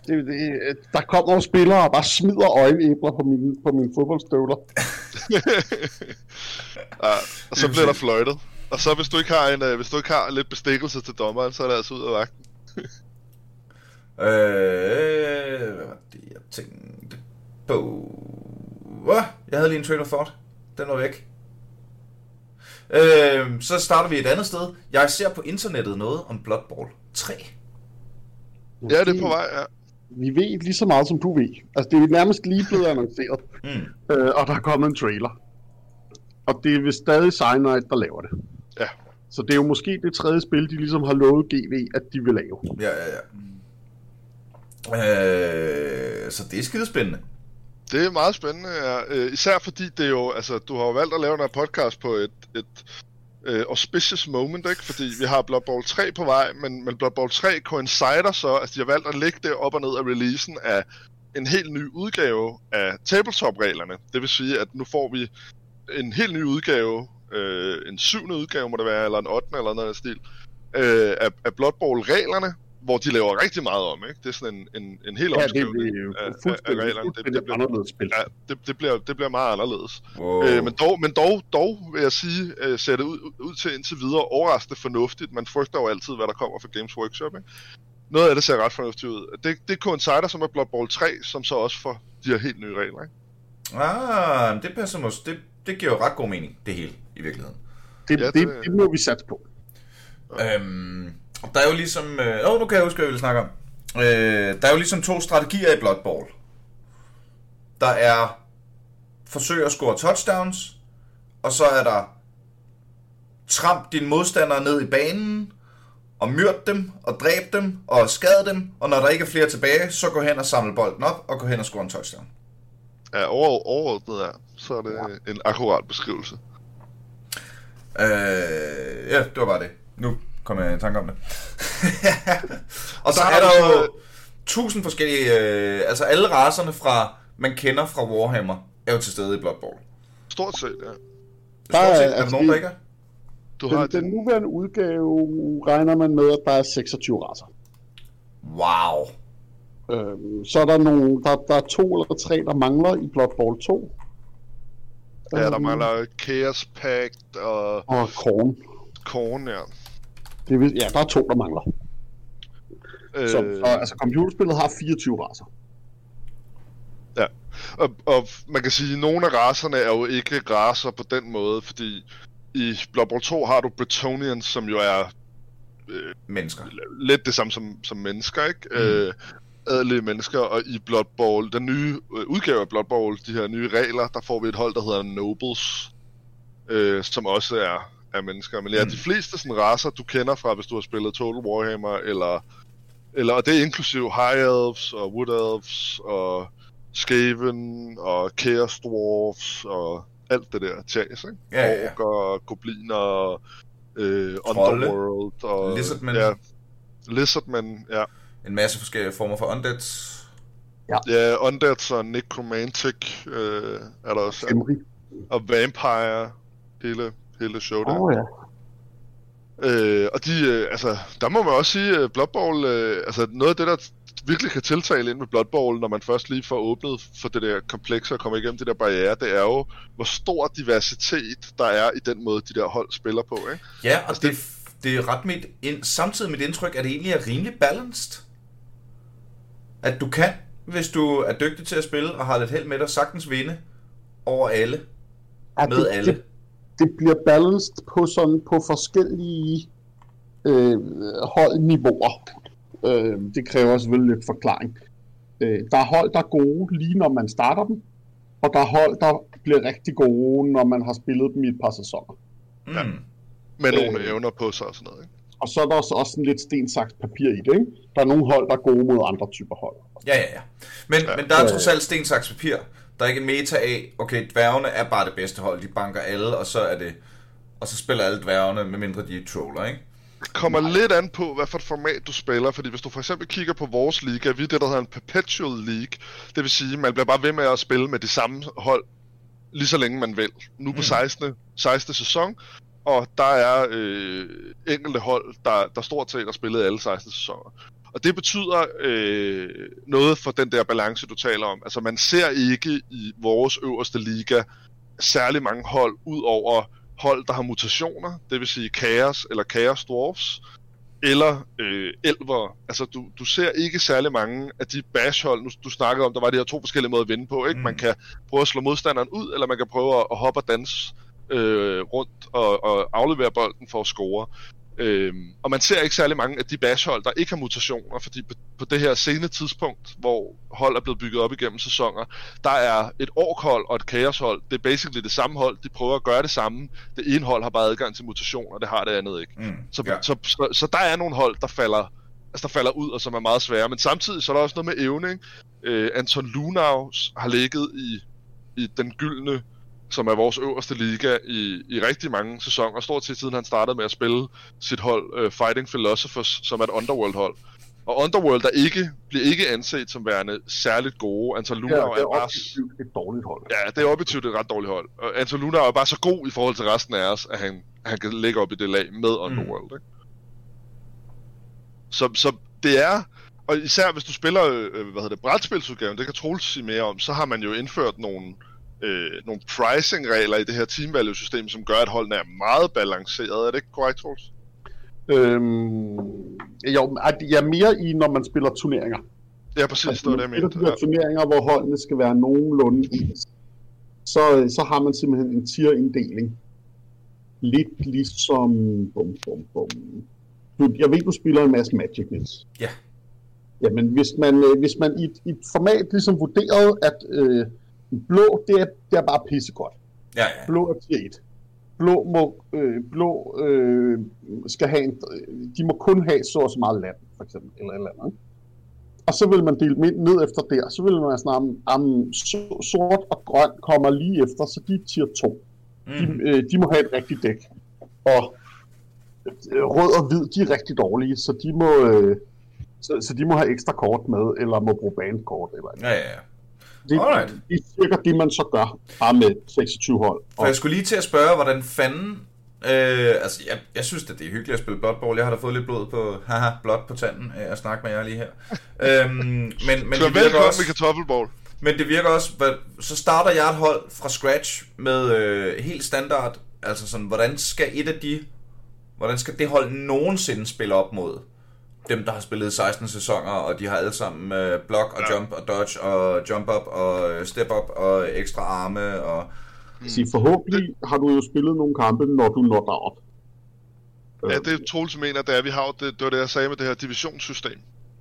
Det, det, der kommer jo spillere og bare smider øjenæbler på mine, på mine fodboldstøvler. ja, og så bliver der fløjtet. Og så hvis du ikke har en, øh, hvis du ikke har lidt bestikkelse til dommeren, så er det altså ud af vagten. Øh, hvad var det, jeg tænkte på? Hvad? Jeg havde lige en train of thought. Den var væk. Øh, så starter vi et andet sted. Jeg ser på internettet noget om Blood Bowl 3. Ja, det er på vej, ja. Vi ved lige så meget, som du ved. Altså, det er nærmest lige blevet annonceret, Mm. øh, og der er kommet en trailer. Og det er vist stadig Cyanide, der laver det. Ja. Så det er jo måske det tredje spil, de ligesom har lovet GV, at de vil lave. Ja, ja, ja. Øh, så det er skidespændende. Det er meget spændende, ja. Øh, især fordi det er jo, altså, du har jo valgt at lave den her podcast på et, et øh, auspicious moment, ikke? Fordi vi har Blood Bowl 3 på vej, men, men Blood Bowl 3 coincider så, altså de har valgt at lægge det op og ned af releasen af en helt ny udgave af tabletop-reglerne. Det vil sige, at nu får vi en helt ny udgave, øh, en syvende udgave må det være, eller en ottende eller noget af stil, øh, af, af Blood Bowl-reglerne, hvor de laver rigtig meget om, ikke? Det er sådan en, en, en helt Ja, omskrivning er af, af, reglerne. Det, det, bliver, anderledes spil. ja, det, det, bliver, det bliver meget anderledes. Wow. Øh, men, dog, men dog, dog vil jeg sige, øh, ser det ud, ud til indtil videre overraskende fornuftigt. Man frygter jo altid, hvad der kommer fra Games Workshop. Ikke? Noget af det ser ret fornuftigt ud. Det, det coincider som er Blood Bowl 3, som så også får de her helt nye regler. Ikke? Ah, det passer måske. Det, det giver jo ret god mening, det hele, i virkeligheden. Det, Ja, ja, det- det, det må vi satse på. Øhm, der er jo ligesom... Øh, åh, nu kan jeg huske, hvad jeg ville snakke om. Øh, der er jo ligesom to strategier i Blood Bowl. Der er forsøg at score touchdowns, og så er der tramp dine modstandere ned i banen, og myrd dem, og dræb dem, og skad dem, og når der ikke er flere tilbage, så gå hen og samle bolden op, og gå hen og score en touchdown. Ja, over, overordnet er, så er det ja. en akkurat beskrivelse. Øh, ja, det var bare det. Nu kom jeg i tanke om det. og så Der er der jo så- tusind forskellige... Øh, altså alle racerne fra, man kender fra Warhammer, er jo til stede i Blood Bowl. Stort set, ja. Der Stort er- set, er der altså, nogen, der ikke er? Du har Den, den nuværende udgave regner man med, at der er 26 racer. Wow. Øhm, så er der, nogle, der, der er to eller tre, der mangler i Blood Bowl 2. ja, der Øhm, mangler Chaos Pact og Og Korn. Korn, ja. Det vil, ja, der er to, der mangler. Øh, Så, så altså, computerspillet har 24 racer. og, og man kan sige, at nogle af racerne er jo ikke racer på den måde, fordi i Blood Bowl 2 har du Bretonians, som jo er Mennesker. lidt det samme som, som mennesker, ikke? Mm. Øh, adelige mennesker, og i Blood Bowl, den nye øh, udgave af Blood Bowl, de her nye regler, der får vi et hold, der hedder Nobles, øh, som også er, er mennesker. Men ja, Mm. de fleste sådan racer, du kender fra, hvis du har spillet Total Warhammer, eller, eller og det er inklusiv High Elves, og Wood Elves, og Skaven, og Chaos Dwarfs, og alt det der tjas, ikke? Ja, ja, ja. Orker, gobliner, øh, Trolde. Underworld, og... Lizardmen. Ja, Lizardmen, ja. En masse forskellige former for undeads. Ja, Undeads og Necromantic øh, er der også. Og Vampire, hele, hele show der. Oh, ja. Øh, og de, øh, altså, der må man også sige, at Blood Bowl, øh, altså noget af det, der virkelig kan tiltale ind med Blood Bowl, når man først lige får åbnet for det der komplekse og kommer igennem de der barriere, det er jo, hvor stor diversitet der er i den måde, de der hold spiller på, ikke? Ja, og Altså, det, det er ret mit, ind, samtidig mit indtryk, at det egentlig er rimelig balanced. At du kan, hvis du er dygtig til at spille og har lidt held med dig, sagtens vinde over alle. Ja, Med det, alle. Det, det bliver balanced på, sådan, på forskellige øh, holdniveauer. Øh, det kræver selvfølgelig lidt forklaring. Øh, der er hold, der er gode lige når man starter dem, og der er hold, der bliver rigtig gode, når man har spillet dem i et par sæsoner. Mm. Ja. Med Øh. nogle evner på sig og sådan noget, ikke? Og så er der også, også sådan lidt sten, saks, papir i det. Ikke? Der er nogle hold, der er gode mod andre typer hold. Ja, ja, ja. Men, Ja. men der er trods alt sten, saks, papir. Der er ikke en meta af, okay, dværgene er bare det bedste hold, de banker alle, og så er det... Og så spiller alle dværgene, medmindre de er troller, ikke? Det kommer lidt an på, hvad for et format du spiller, fordi hvis du for eksempel kigger på vores liga, vi er det, der hedder en perpetual league, det vil sige, man bliver bare ved med at spille med de samme hold, lige så længe man vil. Nu på Mm. 16. 16. sæson, og der er øh, enkelte hold, der, der stort set har spillet alle 16 sæsoner. Og det betyder øh, noget for den der balance, du taler om. Altså man ser ikke i vores øverste liga særlig mange hold, ud over hold, der har mutationer, det vil sige Chaos eller Chaos Dwarfs, eller øh, Elver. Altså, du, du ser ikke særlig mange af de bash-hold, nu du snakkede om, der var de her to forskellige måder at vinde på, ikke? Mm. Man kan prøve at slå modstanderen ud, eller man kan prøve at, at hoppe og danse øh, rundt og, og aflevere bolden for at score. Øhm, og man ser ikke særlig mange af de bashhold, der ikke har mutationer, fordi på, på det her sene tidspunkt, hvor hold er blevet bygget op igennem sæsoner, der er et orkhold og et kaoshold. Det er basically det samme hold. De prøver at gøre det samme. Det ene hold har bare adgang til mutationer, det har det andet ikke. Mm. Så, ja. ja. så, så, så der er nogle hold, der falder, altså der falder ud, og som er meget svære. Men samtidig så er der også noget med evne. Ikke? Øh, Anton Lunau har ligget i, i den gyldne, som er vores øverste liga, i, i rigtig mange sæsoner. Stort set siden han startede med at spille sit hold uh, Fighting Philosophers, som er et Underworld-hold. Og Underworld der ikke, bliver ikke anset som værende særligt gode. Anton Ja, det er er bare... et dårligt hold. Ja, det er objektivt et ret dårligt hold. Og Anton Luna er bare så god i forhold til resten af os, at han, han kan ligge op i det lag med Underworld. Mm. Ikke? Så, så det er, og især hvis du spiller, øh, hvad hedder det, brætspilsudgaven, det kan Troels sige mere om, så har man jo indført nogle, øh, nogle pricing-regler i det her team value-system, som gør, at holdene er meget balanceret. Er det ikke korrekt, Troels? Øhm, jo, at jeg er mere i, når man spiller turneringer. Ja, præcis, Altså, det var det, jeg spiller mente. de her turneringer, hvor holdene skal være nogenlunde ens, så, så har man simpelthen en tier-inddeling. Lidt ligesom... Bum, bum, bum. Du, jeg ved, du spiller en masse Magic, Niels. Ja. Jamen, hvis man, øh, hvis man i, et- i et format ligesom vurderede, at øh, blå, det er, det er bare pissegodt. Ja, ja. Blå er tier 1. Blå, må, øh, blå øh, skal have en, de må kun have så og så meget land, for eksempel, eller et eller andet. Og så vil man dele dem ind ned efter der. Så vil man sådan, om, om so- sort og grøn kommer lige efter, så de er tier 2. De, Mm. øh, de må have et rigtigt dæk. Og øh, rød og hvid, de er rigtig dårlige, så de må, øh, så, så de må have ekstra kort med, eller må bruge bandkort. Eller, Ja, ja, ja. Det, Alright. det er cirka det, man så gør, bare med 26 hold. For jeg skulle lige til at spørge, hvordan fanden... Øh, altså, jeg, jeg synes, at det er hyggeligt at spille Blood Bowl. Jeg har da fået lidt blod på, haha, blod på tanden af at snakke med jer lige her. øhm, men, men, Så det virker velkommen også, i kartoffelbowl. men det virker også... hvad- Så starter jeg et hold fra scratch med øh, helt standard. Altså sådan, hvordan skal et af de... Hvordan skal det hold nogensinde spille op mod dem, der har spillet 16 sæsoner, og de har alle sammen øh, block og Ja. jump og dodge og jump up og øh, step up og ekstra arme og... sige, forhåbentlig har du jo spillet nogle kampe, når du når derop. Ja, det er Troels mener, det er, vi har jo, det, det var det, jeg sagde med det her divisionssystem.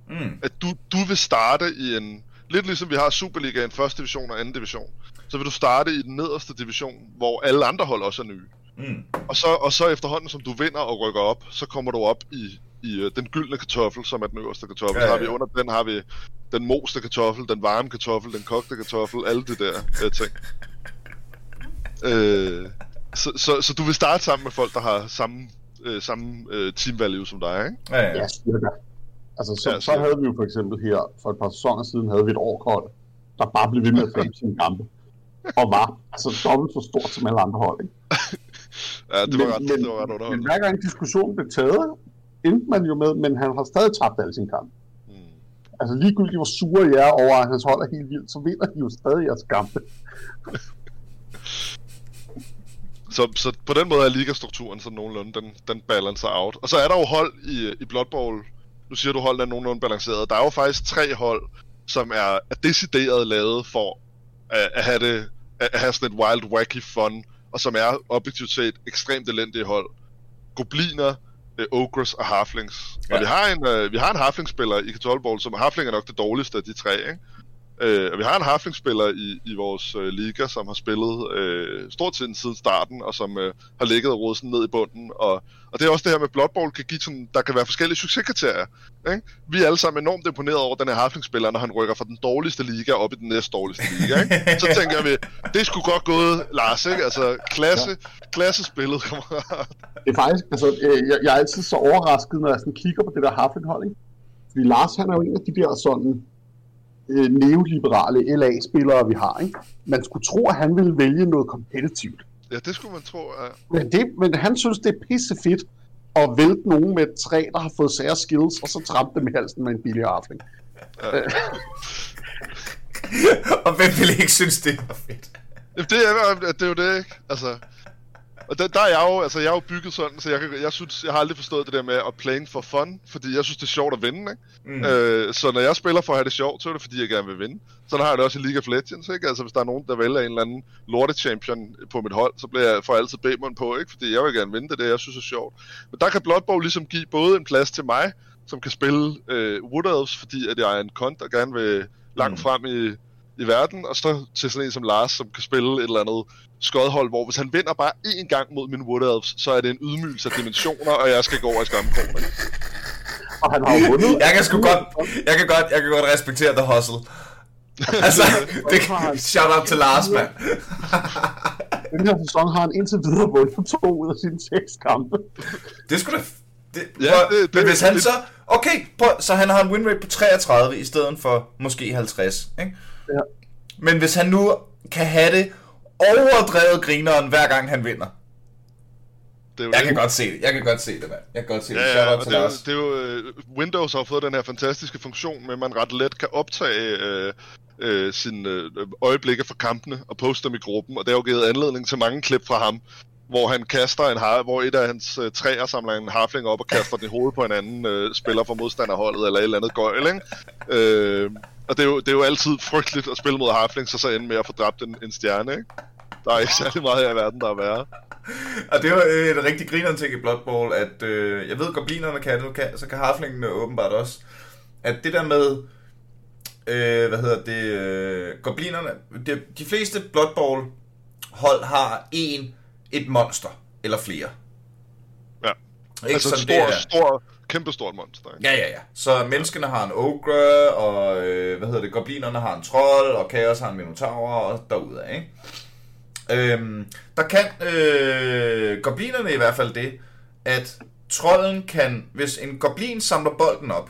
Mm, At du, du vil starte i en, lidt ligesom vi har Superligaen, første division og anden division, så vil du starte i den nederste division, hvor alle andre hold også er nye. mm, Og så, og så efterhånden, som du vinder og rykker op, så kommer du op i, i øh, den gyldne kartoffel, som er den øverste kartoffel. Ja, Ja, ja. har vi under den har vi den moste kartoffel, den varme kartoffel, den kogte kartoffel, alle de der øh, ting. Øh, så, så, så du vil starte sammen med folk, der har samme, øh, samme øh, team value som dig, ikke? ja, ja. Ja, cirka. Altså, så, Ja, så havde vi jo for eksempel her, for et par sæsoner siden, havde vi et årkort, der bare blev ved med at tabe sine kampe. Og var altså dobbelt så stort som alle andre hold. Ikke? Ja, det var ret, men, det var ret men hver gang diskussionen blev taget, endte man jo med, men han har stadig tabt alle sine kampe. Mm. Altså ligegyldigt hvor sure I er over, at hans hold er helt vildt, så vinder de jo stadig jeres kampe. Så, så på den måde er ligastrukturen så nogenlunde, den, den balancer out. Og så er der jo hold i, i Blood Bowl. Nu siger du, holdet er nogenlunde balanceret. Der er jo faktisk tre hold, som er, er decideret lavet for at, at, have det, at have sådan et wild, wacky fun, og som er objektivt set ekstremt elendige hold. Gobliner, øh, Ogres og Halflings. Ja. Og vi har en, øh, vi har en Halfling-spiller i Katol Bowl, som Halfling er nok det dårligste af de tre, ikke? Øh, og vi har en Halfling-spiller i, i vores øh, liga, som har spillet øh, stort set siden starten, og som øh, har ligget og rodet sådan ned i bunden. Og, og det er også det her med Blood Bowl, kan give sådan, der kan være forskellige succeskriterier. Ikke? Vi er alle sammen enormt imponeret over den her Halfling-spiller, når han rykker fra den dårligste liga op i den næst dårligste liga. Ikke? Så tænker vi, det skulle godt gået, Lars, ikke? Altså, klasse, klasse spillet, kammerat. Det er faktisk, altså, øh, jeg, jeg er altid så overrasket, når jeg sådan kigger på det der Harfling-hold, ikke? Fordi Lars, han er jo en af de der sådan øh, neoliberale LA-spillere, vi har, ikke? Man skulle tro, at han ville vælge noget kompetitivt. Ja, det skulle man tro. Ja. Men, det, men han synes, det er pisse fedt at vælte nogen med et træ, der har fået sære skills, og så trampe dem i halsen med en billig harfling. og hvem ville ikke synes, det var fedt? Jamen, det er, det er jo det, ikke? Altså, og der, der er jeg jo, altså jeg er jo bygget sådan, så jeg, kan, jeg synes, jeg har aldrig forstået det der med at playing for fun, fordi jeg synes, det er sjovt at vinde, ikke? Mm. Øh, så når jeg spiller for at have det sjovt, så er det fordi, jeg gerne vil vinde. Sådan har jeg det også i League of Legends, ikke? Altså hvis der er nogen, der vælger en eller anden lorte champion på mit hold, så bliver jeg for altid Bamon på, ikke? Fordi jeg vil gerne vinde det, det jeg synes er sjovt. Men der kan Blood Bowl ligesom give både en plads til mig, som kan spille øh, Wood Elves, fordi at jeg er en kont og gerne vil langt Mm. frem i, i verden, og så til sådan en som Lars, som kan spille et eller andet skodhold, hvor hvis han vinder bare én gang mod min Wood Elves, så er det en ydmygelse af dimensioner, og jeg skal gå over i skamkrogen. Og han har jo vundet. Jeg kan sgu godt, jeg kan godt, jeg kan godt respektere The Hustle. altså, det, shout out til Lars, mand. Den her sæson har han indtil videre vundet to ud af sine seks kampe. Det skulle da... Det, Ja, prøv, det- men det- hvis han det- så... Okay, prøv, så han har en win rate på 33 i stedet for måske 50, ikke? Ja. Men hvis han nu kan have det overdrevet grineren, hver gang han vinder. Det er Jeg det. kan godt se det. Jeg kan godt se det, mand. Jeg kan godt se det. Ja, Shout ja, det, er, jo- det er jo, øh, Windows har fået den her fantastiske funktion med, at man ret let kan optage øh, øh, sine øh, øjeblikke fra kampene og poste dem i gruppen, og det har jo givet anledning til mange klip fra ham, hvor han kaster en har, hvor et af hans øh, træer samler en harfling op og kaster den i hovedet på en anden øh, spiller fra modstanderholdet eller et eller andet gøjl, ikke? Øh, og det er, jo, det er jo altid frygteligt at spille mod harflings, og så ende med at få dræbt en, en stjerne, ikke? Der er ikke særlig meget her i verden, der er værre. Og det var øh, et rigtig grineren ting i Blood Bowl, at øh, jeg ved, goblinerne kan det, kan, så kan harflingene åbenbart også. At det der med, øh, hvad hedder det, øh, goblinerne, det, de fleste Blood Bowl hold har en, et monster, eller flere. Ja. Ikke altså sådan, stor, er- stor, kæmpe stort monster, ikke? Ja, ja, ja. Så menneskene har en ogre, og øh, hvad hedder det, goblinerne har en trold, og kaos har en minotaur, og derudad, ikke? Øhm, der kan øh, goblinerne i hvert fald det, at trolden kan, hvis en goblin samler bolden op,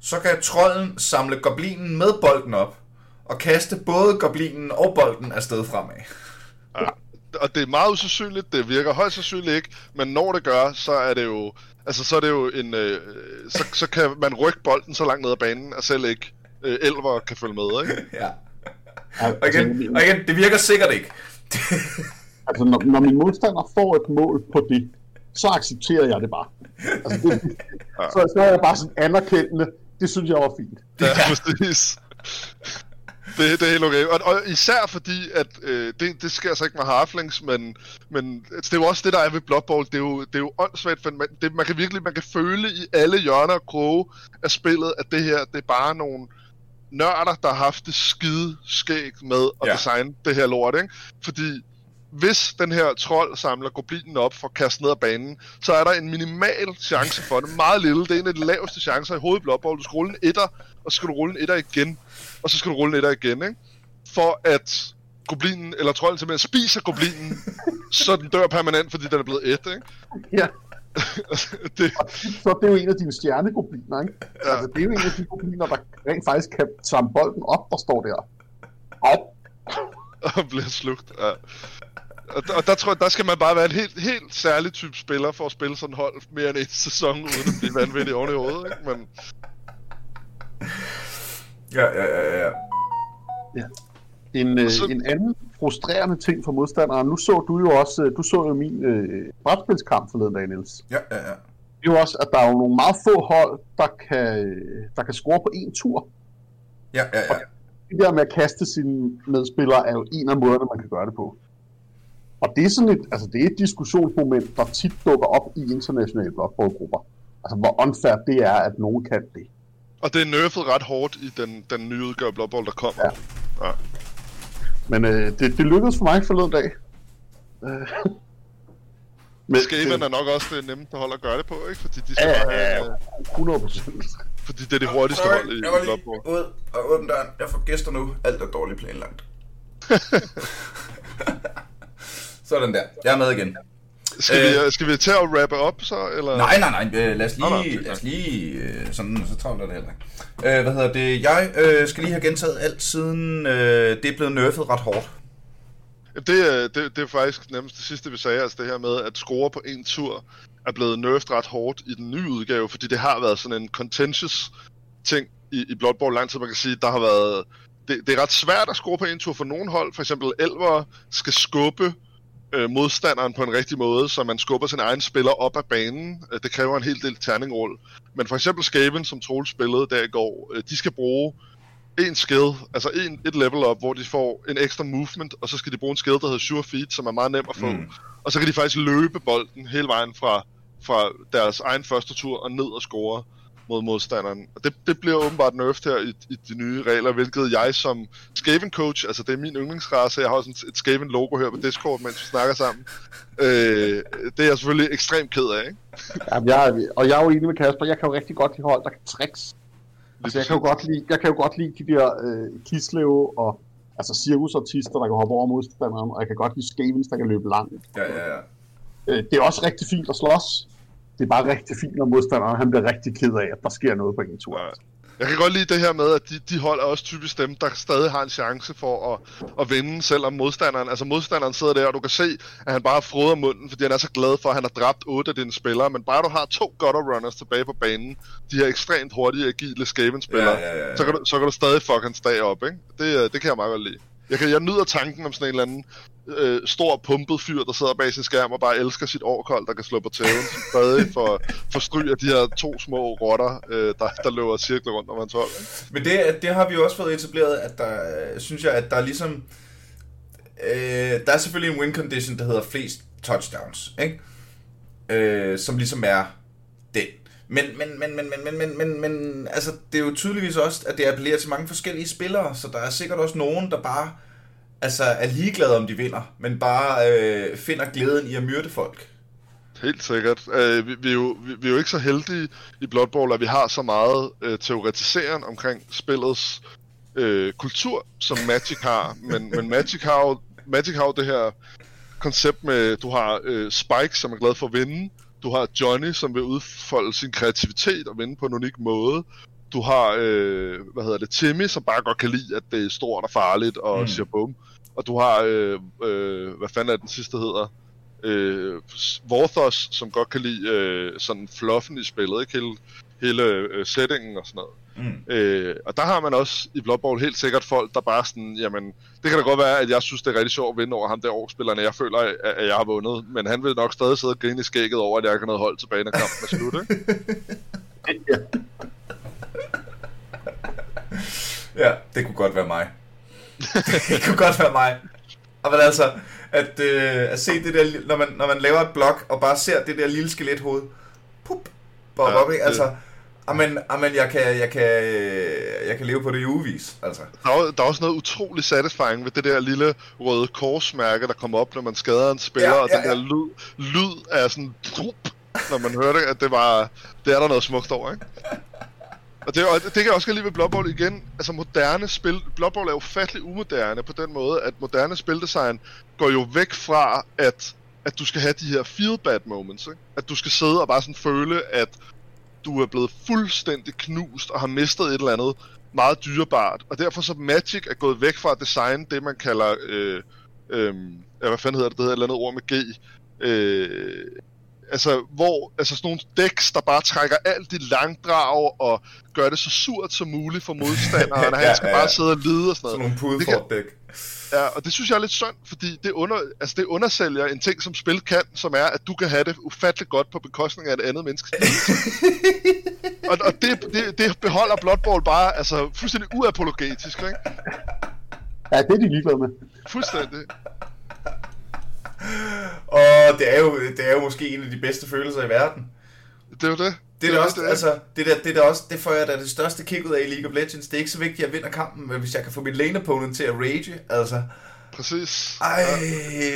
så kan trolden samle goblinen med bolden op, og kaste både goblinen og bolden afsted fremad. Ja. Og det er meget usandsynligt, det virker højst sandsynligt ikke, men når det gør, så er det jo, altså så er det jo en, øh, så, så kan man rykke bolden så langt ned ad banen, at selv ikke øh, elver kan følge med, ikke? Ja. Ja, Og igen, og igen, det virker sikkert ikke. Altså, når, når min modstander får et mål på det, så accepterer jeg det bare. Altså, det, så, så er jeg bare sådan anerkendende. Det synes jeg var fint. Ja, præcis. Det, det er helt okay. Og, og især fordi, at øh, det, det sker så ikke med Halflings, men, men altså, det er jo også det, der er ved Blood Bowl. Det er jo, det er jo åndssvagt, for man, det, man kan virkelig man kan føle i alle hjørner og kroge af spillet, at det her, det er bare nogle nørder, der har haft det skide skæg med at Ja. ja. designe det her lort, ikke? Fordi hvis den her trold samler goblinen op for at kaste ned ad banen, så er der en minimal chance for det. Meget lille. Det er en af de laveste chancer i Bowl. Du skal rulle en etter, og så skal du rulle en etter igen. Og så skal du rulle en etter igen, ikke? For at goblinen, eller trolden simpelthen spiser goblinen, så den dør permanent, fordi den er blevet et, ikke? Ja, det, så er det jo en af dine stjernegobliner, ikke? Ja. Altså, det er jo en af de gobliner, der rent faktisk kan samle bolden op, der står der. Op. og bliver slugt. Ja. Og, der, og der tror jeg, der skal man bare være en helt, helt særlig type spiller for at spille sådan hold mere end en sæson, uden at blive vanvittig oven i hovedet, ikke? Men Ja, ja, ja, ja. En, øh, så- en anden frustrerende ting for modstanderen, nu så du jo også, øh, du så jo min øh, brætspilskamp forleden dag, Niels. Ja, ja, ja. Det er jo også, at der er jo nogle meget få hold, der kan, der kan score på én tur. Ja, ja, ja. Det der med at kaste sine medspillere er jo en af måderne, man kan gøre det på. Og det er sådan et, altså det er et diskussionsmoment, der tit dukker op i internationale blokboldgrupper. Altså hvor unfair det er, at nogen kan det. Og det er nerfet ret hårdt i den, den nye udgave Blood Bowl, der kommer. Ja. Men øh, det, det lykkedes for mig forleden dag. Øh, Men Skaven er nok også det nemmeste hold at gøre det på, ikke? Fordi de skal Ja, bare ja, have, ja, 100 procent. fordi det er det hurtigste Sorry, hold i, jeg var lige ud og åbne døren. Jeg får gæster nu. Alt er dårligt planlagt. Sådan der. Jeg er med igen. Skal, Øh. vi, skal vi til at rappe op så, eller? Nej, nej, nej. øh, Lad os Nå, nå, lige, fint lad os lige øh, sådan, så travlt er det heller ikke. Øh, hvad hedder det? Jeg øh, skal lige have gentaget alt siden øh, det er blevet nerfet ret hårdt. Det, er- det, det er faktisk nærmest det sidste, vi sagde, altså det her med at score på en tur er blevet nerfed ret hårdt i den nye udgave, fordi det har været sådan en contentious ting i, i Blood Bowl lang tid. Man kan sige, der har været... Det, det er ret svært at score på en tur for nogle hold. For eksempel Elver skal skubbe øh, modstanderen på en rigtig måde, så man skubber sin egen spiller op ad banen. Øh, Det kræver en hel del terningrull. Men for eksempel Skaven, som Troel spillede der i går, øh, de skal bruge en skill, altså en, et level up, hvor de får en ekstra movement, og så skal de bruge en skill, der hedder Sure Feet, som er meget nem at få. Mm. Og så kan de faktisk løbe bolden hele vejen fra, fra deres egen første tur og ned og score mod modstanderen. Og det, det bliver åbenbart nerfed her i, i de nye regler, hvilket jeg som Skaven coach, altså det er min yndlingsrace, jeg har også et Skaven logo her på Discord, mens vi snakker sammen. Øh, det er jeg selvfølgelig ekstremt ked af, ikke? Jamen, jeg, er- og jeg er jo enig med Kasper, jeg kan jo rigtig godt lide hold, der kan tricks. Altså, jeg kan jo godt lide, jeg kan jo godt lide de der øh, Kislev og altså cirkusartister, der kan hoppe over modstanderen, og jeg kan godt lide Skavens, der kan løbe langt. Ja, ja, ja. Øh, det er også rigtig fint at slås. Det er bare rigtig fint, når modstanderen han bliver rigtig ked af, at der sker noget på en tur. Ja. Jeg kan godt lide det her med, at de, de hold er også typisk dem, der stadig har en chance for at, at vinde, selvom modstanderen, altså modstanderen sidder der, og du kan se, at han bare froder munden, fordi han er så glad for, at han har dræbt otte af dine spillere, men bare du har to gutter runners tilbage på banen, de her ekstremt hurtige, agile Skaven-spillere, Ja, ja, ja, ja. Så, kan du, så kan du stadig fuck hans dag op, ikke? Det, øh, det kan jeg meget godt lide. Jeg, kan, jeg nyder tanken om sådan en eller anden øh, stor pumpet fyr, der sidder bag sin skærm og bare elsker sit årkold, der kan slå på tæven, som stadig for, forstryger de her to små rotter, øh, der, der løber cirkler rundt om hans hold. Men det, det har vi jo også fået etableret, at der, synes jeg, at der er ligesom... Øh, der er selvfølgelig en win condition, der hedder flest touchdowns, ikke? Øh, som ligesom er den. Men, men, men, men, men, men, men, men, men, altså, det er jo tydeligvis også, at det appellerer til mange forskellige spillere, så der er sikkert også nogen, der bare altså, er ligeglade, om de vinder, men bare øh, finder glæden i at myrde folk. Helt sikkert. Øh, vi, vi, er jo, vi, vi er jo ikke så heldige i Blood Bowl, at vi har så meget øh, teoretiseren omkring spillets øh, kultur, som Magic har. Men, men Magic har jo Magic har jo det her koncept med, du har øh, Spike, som er glad for at vinde. Du har Johnny, som vil udfolde sin kreativitet og vinde på en unik måde. Du har, øh, hvad hedder det, Timmy, som bare godt kan lide, at det er stort og farligt og Mm. siger bum. Og du har, øh, øh, hvad fanden er den sidste hedder? Øh, Vorthos, som godt kan lide øh, sådan fluffen i spillet, ikke? Hele, hele øh, settingen og sådan noget. Mm. Øh, og der har man også i Blood Bowl helt sikkert folk, der bare sådan, jamen, det kan da godt være, at jeg synes, det er rigtig sjovt at vinde over ham der årspilleren, jeg føler, at, at jeg har vundet, men han vil nok stadig sidde og grine i skægget over, at jeg ikke har noget hold tilbage, når kampen er slut, ikke? ja. Ja, det kunne godt være mig. det kunne godt være mig. Og men altså, at, øh, at se det der, når man, når man laver et blok, og bare ser det der lille skelethoved, pup, bob Ja, op, ikke? Altså, amen, amen, jeg kan, jeg kan, øh, jeg kan leve på det i ugevis, altså. Der er, der er også noget utrolig satisfying ved det der lille røde korsmærke, der kommer op, når man skader en spiller, Ja, og ja, den der lyd, lyd er sådan, drup, når man hører det, at det var, det er der noget smukt over, ikke? Og det, og det kan jeg også lige ved Blood Bowl igen. Altså moderne spil... Blood Bowl er ufattelig umoderne på den måde, at moderne spildesign går jo væk fra, at, at du skal have de her feel bad moments. Ikke? At du skal sidde og bare sådan føle, at du er blevet fuldstændig knust og har mistet et eller andet meget dyrebart. Og derfor så Magic er gået væk fra at designe det, man kalder... Øh, øh, hvad fanden hedder det? Det hedder et eller andet ord med G. Øh, altså, hvor, altså sådan nogle decks, der bare trækker alt i langdrag og gør det så surt som muligt for modstanderen, og Ja, han skal ja, bare ja. sidde og lide og sådan Sådan noget. nogle Det kan- pudefort dæk. Ja, og det synes jeg er lidt synd, fordi det, under, altså det undersælger en ting, som spil kan, som er, at du kan have det ufatteligt godt på bekostning af et andet menneske. og og det, det, det beholder Blood Bowl bare altså, fuldstændig uapologetisk, ikke? ja, det er de ligeglade med. Fuldstændig. Og det er, jo, det er jo måske en af de bedste følelser i verden. Det er jo det. Det er da også, det, altså, det, der, det, der også, det får jeg da det største kick ud af i League of Legends. Det er ikke så vigtigt, at jeg vinder kampen, men hvis jeg kan få min lane opponent til at rage, altså, Præcis. ej,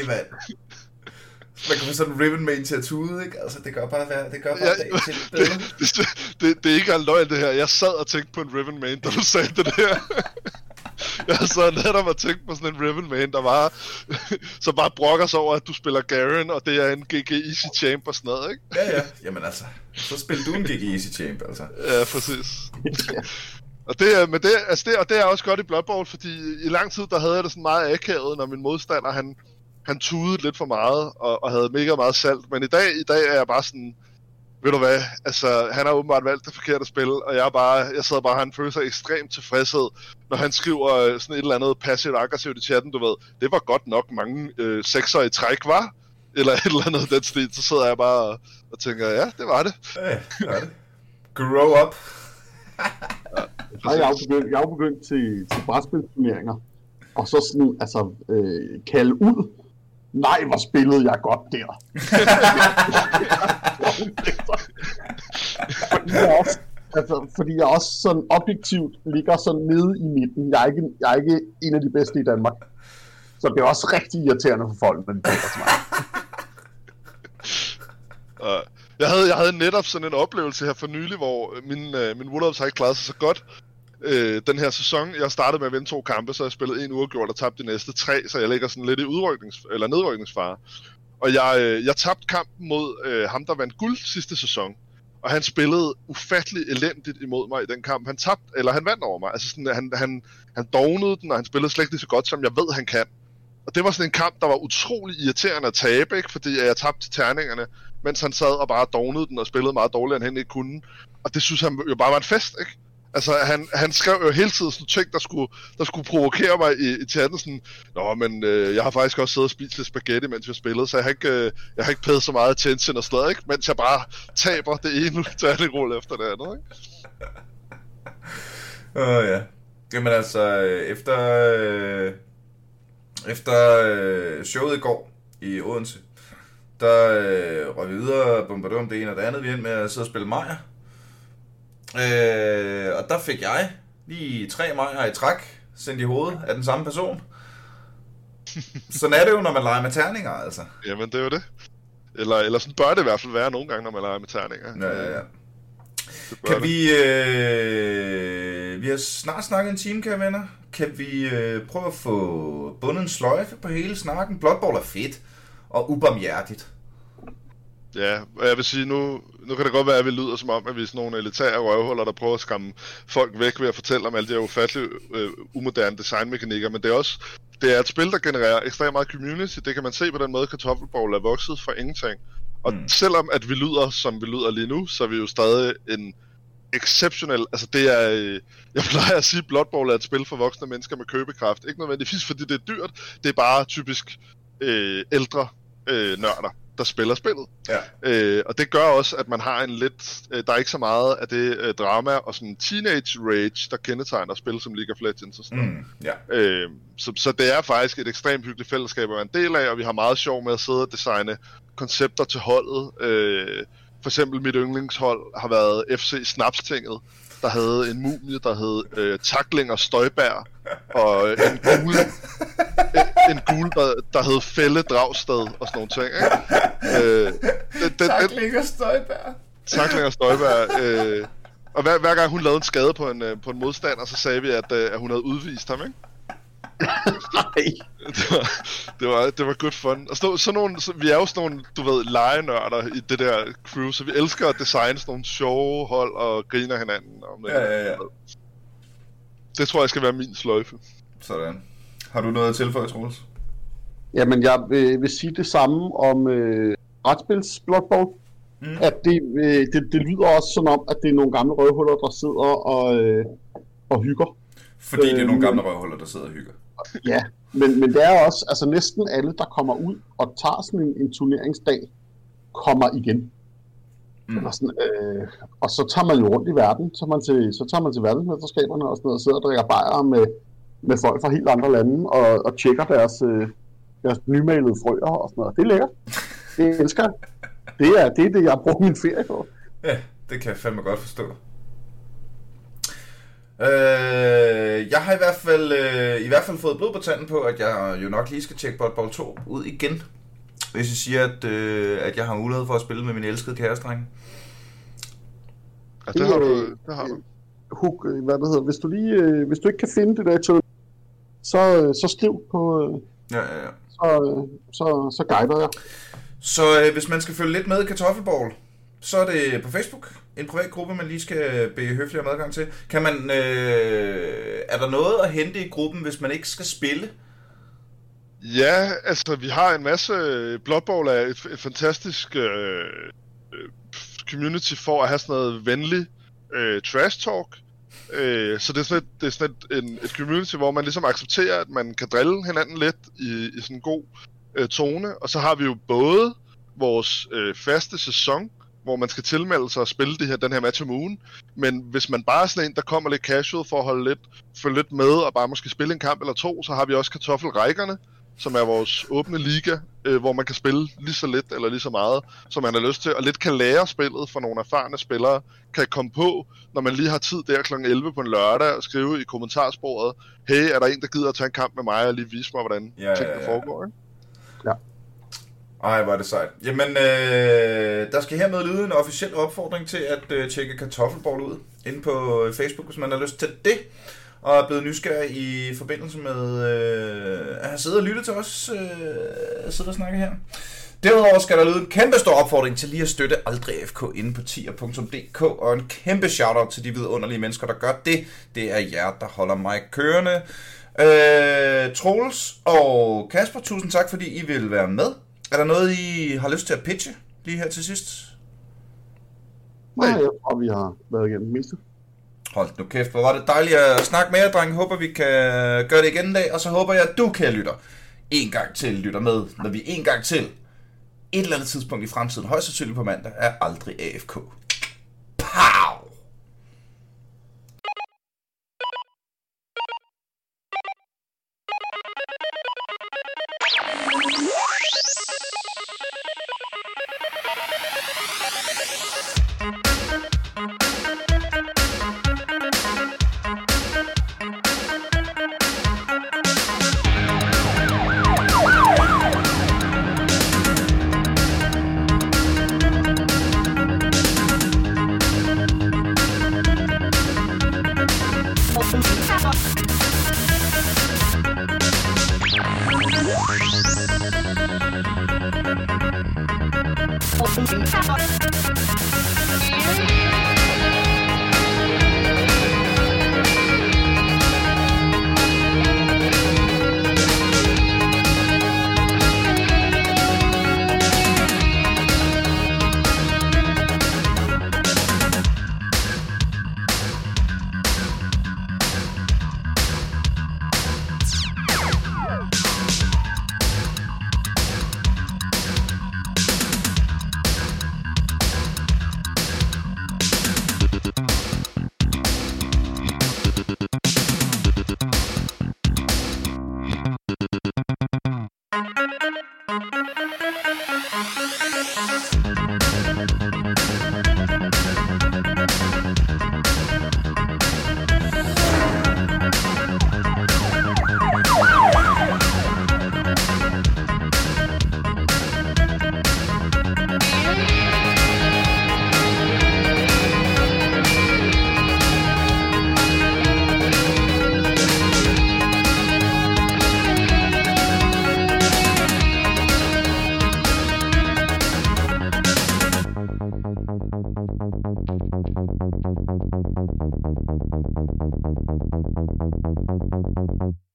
mand. Man kan få sådan en Ribbon Main til at tude, ikke? Altså, det gør bare, være- det gør bare Ja, dagen til bedre. det, det, det, det er ikke løgn, det her. Jeg sad og tænkte på en Riven Main, da du sagde det der. Jeg sad netop og tænkte på sådan en Riven Main, der bare, så bare brokker sig over, at du spiller Garen, og det er en GG Easy Champ og sådan noget, ikke? Ja, ja. Jamen altså, så spil du en gig i Easy Champ, altså. Ja, præcis. Og det, er- men det, altså det, og det er også godt i Blood Bowl, fordi i lang tid, der havde jeg det sådan meget akavet, når min modstander, han, han tudede lidt for meget, og, og havde mega meget salt. Men i dag, i dag er jeg bare sådan, ved du hvad, altså, han har åbenbart valgt det forkerte spil, og jeg er bare, jeg sidder bare og har en følelse af ekstrem tilfredshed, når han skriver øh, sådan et eller andet passivt aggressivt i chatten, du ved, det var godt nok mange øh, sekser i træk, var? Eller et eller andet den stil, så sidder jeg bare og, og tænker, ja, det var det. Ja, det det. Grow up. Og jeg er jo begyndt, jeg er begyndt til, til brætspilsturneringer. Og så sådan, altså, øh, kalde ud. Nej, hvor spillede jeg godt der. fordi, jeg også, altså, fordi jeg også sådan objektivt ligger sådan nede i midten. Jeg er, ikke, jeg er ikke en af de bedste i Danmark. Så det er også rigtig irriterende for folk, når de taler til mig. Jeg, havde, jeg havde netop sådan en oplevelse her for nylig, hvor min, uh, min Wolves har ikke klaret sig så godt øh, den her sæson. Jeg startede med at vinde to kampe, så jeg spillede en uafgjort og tabte de næste tre, så jeg ligger sådan lidt i udryknings- eller nedrykningsfare. Og jeg, øh, jeg tabte kampen mod øh, ham, der vandt guld sidste sæson. og han spillede ufattelig elendigt imod mig i den kamp. Han tabte, eller han vandt over mig. Altså sådan, han, han, han dognede den, og han spillede slet ikke så godt, som jeg ved, han kan. Og det var sådan en kamp, der var utrolig irriterende at tabe, ikke? fordi jeg tabte terningerne, mens han sad og bare dognede den og spillede meget dårligere, end han ikke kunne. Og det synes han jo bare var en fest, ikke? Altså, han, han skrev jo hele tiden sådan ting, der skulle, der skulle provokere mig i, i chatten. Sådan, Nå, men øh, jeg har faktisk også siddet og spist lidt spaghetti, mens vi spillede, så jeg har ikke, øh, jeg har ikke pædet så meget attention og sådan ikke? Mens jeg bare taber det ene terningroll efter det andet, ikke? Åh, uh, ja. Jamen altså, øh, efter, øh, efter øh, showet i går i Odense, der øh, røg vi videre og bombarderede om det ene og det andet. Vi endte med at sidde og spille Maja. Øh, og der fik jeg lige tre Majer i træk sendt i hovedet af den samme person. Sådan er det jo, når man leger med terninger, altså. Jamen, det er jo det. Eller, eller sådan bør det i hvert fald være nogle gange, når man leger med terninger. Ja, ja, ja. Kan vi... Øh, vi har snart snakket en time, kære venner. Kan vi øh, prøve at få bundet en sløjfe på hele snakken? Blood Bowl er fedt og ubarmhjertigt. Ja, og jeg vil sige, nu, nu kan det godt være, at vi lyder som om, at vi er sådan nogle elitære røvhuller, der prøver at skræmme folk væk ved at fortælle om alle de her ufattelige, øh, umoderne designmekanikker, men det er også det er et spil, der genererer ekstremt meget community. Det kan man se på den måde, Kartoffelbowl er vokset fra ingenting. Og mm. selvom at vi lyder, som vi lyder lige nu, så er vi jo stadig en exceptionel... Altså det er... Øh, jeg plejer at sige, at Blood Bowl er et spil for voksne mennesker med købekraft. Ikke nødvendigvis, fordi det er dyrt. Det er bare typisk øh, ældre øh, nørder der spiller spillet. Ja. Øh, og det gør også, at man har en lidt... Øh, der er ikke så meget af det øh, drama og sådan teenage rage, der kendetegner spil som League of Legends og sådan mm, ja. øh, så, så det er faktisk et ekstremt hyggeligt fællesskab at være en del af, og vi har meget sjov med at sidde og designe koncepter til holdet. Øh, for eksempel mit yndlingshold har været FC Snapstinget, der havde en mumie, der hed øh, Takling og Støjbær, og en gul, en, gul der, der hed Fælde Dragstad, og sådan nogle ting. Ikke? Øh, det, det, Takling og Støjbær. Takling og Støjbær. Øh, og hver, hver gang hun lavede en skade på en, øh, på en modstander, så sagde vi, at, øh, at hun havde udvist ham, ikke? Nej. det, var, det, var, det var good fun. Og så, sådan nogle, så, vi er jo sådan nogle, du ved, legenørder i det der crew, så vi elsker at designe sådan nogle sjove hold og griner hinanden. Om det, ja, ja, ja. Det tror jeg skal være min sløjfe. Sådan. Har du noget at tilføje, Troels? Jamen, jeg vil, vil sige det samme om øh, retspils Blood Bowl. Mm. At det, øh, det, det lyder også som om, at det er nogle gamle røvhuller, der sidder og, øh, og hygger. Fordi øh, det er nogle gamle røvhuller, der sidder og hygger. Ja, men, men det er også, altså næsten alle, der kommer ud og tager sådan en, en turneringsdag, kommer igen. Mm. Eller sådan, øh, og så tager man jo rundt i verden, så, man til, så tager man til verdensmesterskaberne og sådan noget, og sidder og drikker bajer med, med folk fra helt andre lande, og, og tjekker deres, øh, deres nymalede frøer og sådan noget. Det er lækkert. Det elsker jeg. Det er, det er det, jeg bruger min ferie på. Ja, det kan jeg fandme godt forstå. Øh, jeg har i hvert fald øh, i hvert fald fået blod på tanden på, at jeg jo nok lige skal tjekke Bowl 2 ud igen. Hvis jeg siger, at, øh, at jeg har mulighed for at spille med min elskede kærestring. Ja, det har du. Det har du. Hug, hvad det hedder. Hvis du, lige, øh, hvis du ikke kan finde det der så, øh, så skriv på... Øh, ja, ja, ja. Så, øh, så, så guider jeg. Så øh, hvis man skal følge lidt med i Kartoffelball, så er det på Facebook. En privat gruppe, man lige skal bede høflig om adgang til. Kan man, øh, er der noget at hente i gruppen, hvis man ikke skal spille? Ja, altså vi har en masse... Blood Bowl er et, et fantastisk øh, community for at have sådan noget venlig øh, trash talk. Øh, så det er sådan, et, det er sådan et, en, et community, hvor man ligesom accepterer, at man kan drille hinanden lidt i, i sådan en god øh, tone. Og så har vi jo både vores øh, faste sæson, hvor man skal tilmelde sig og spille det her, den her match om ugen. Men hvis man bare er sådan en, der kommer lidt casual for at holde lidt, følge lidt med og bare måske spille en kamp eller to, så har vi også kartoffelrækkerne, som er vores åbne liga, øh, hvor man kan spille lige så lidt eller lige så meget, som man har lyst til, og lidt kan lære spillet for nogle erfarne spillere, kan komme på, når man lige har tid der kl. 11 på en lørdag, og skrive i kommentarsporet, hey, er der en, der gider at tage en kamp med mig, og lige vise mig, hvordan ja, tingene ja, ja. foregår, ikke? Ja. Ej, hvor er det sejt. Jamen, øh, der skal hermed lyde en officiel opfordring til at øh, tjekke kartoffelbold ud inde på Facebook, hvis man har lyst til det. Og er blevet nysgerrig i forbindelse med øh, at have siddet og lyttet til os, øh, sidde og snakke her. Derudover skal der lyde en kæmpe stor opfordring til lige at støtte Aldrig FK inde på tier.dk, og en kæmpe shoutout til de vidunderlige mennesker, der gør det. Det er jer, der holder mig kørende. Øh, Troels og Kasper, tusind tak, fordi I vil være med. Er der noget, I har lyst til at pitche lige her til sidst? Nej, jeg tror, vi har været igennem det meste. Hold nu kæft, hvor var det dejligt at snakke med jer, drenge. Håber, vi kan gøre det igen en dag. Og så håber jeg, at du, kan lytter, en gang til lytter med, når vi en gang til, et eller andet tidspunkt i fremtiden, højst sandsynligt på mandag, er aldrig AFK.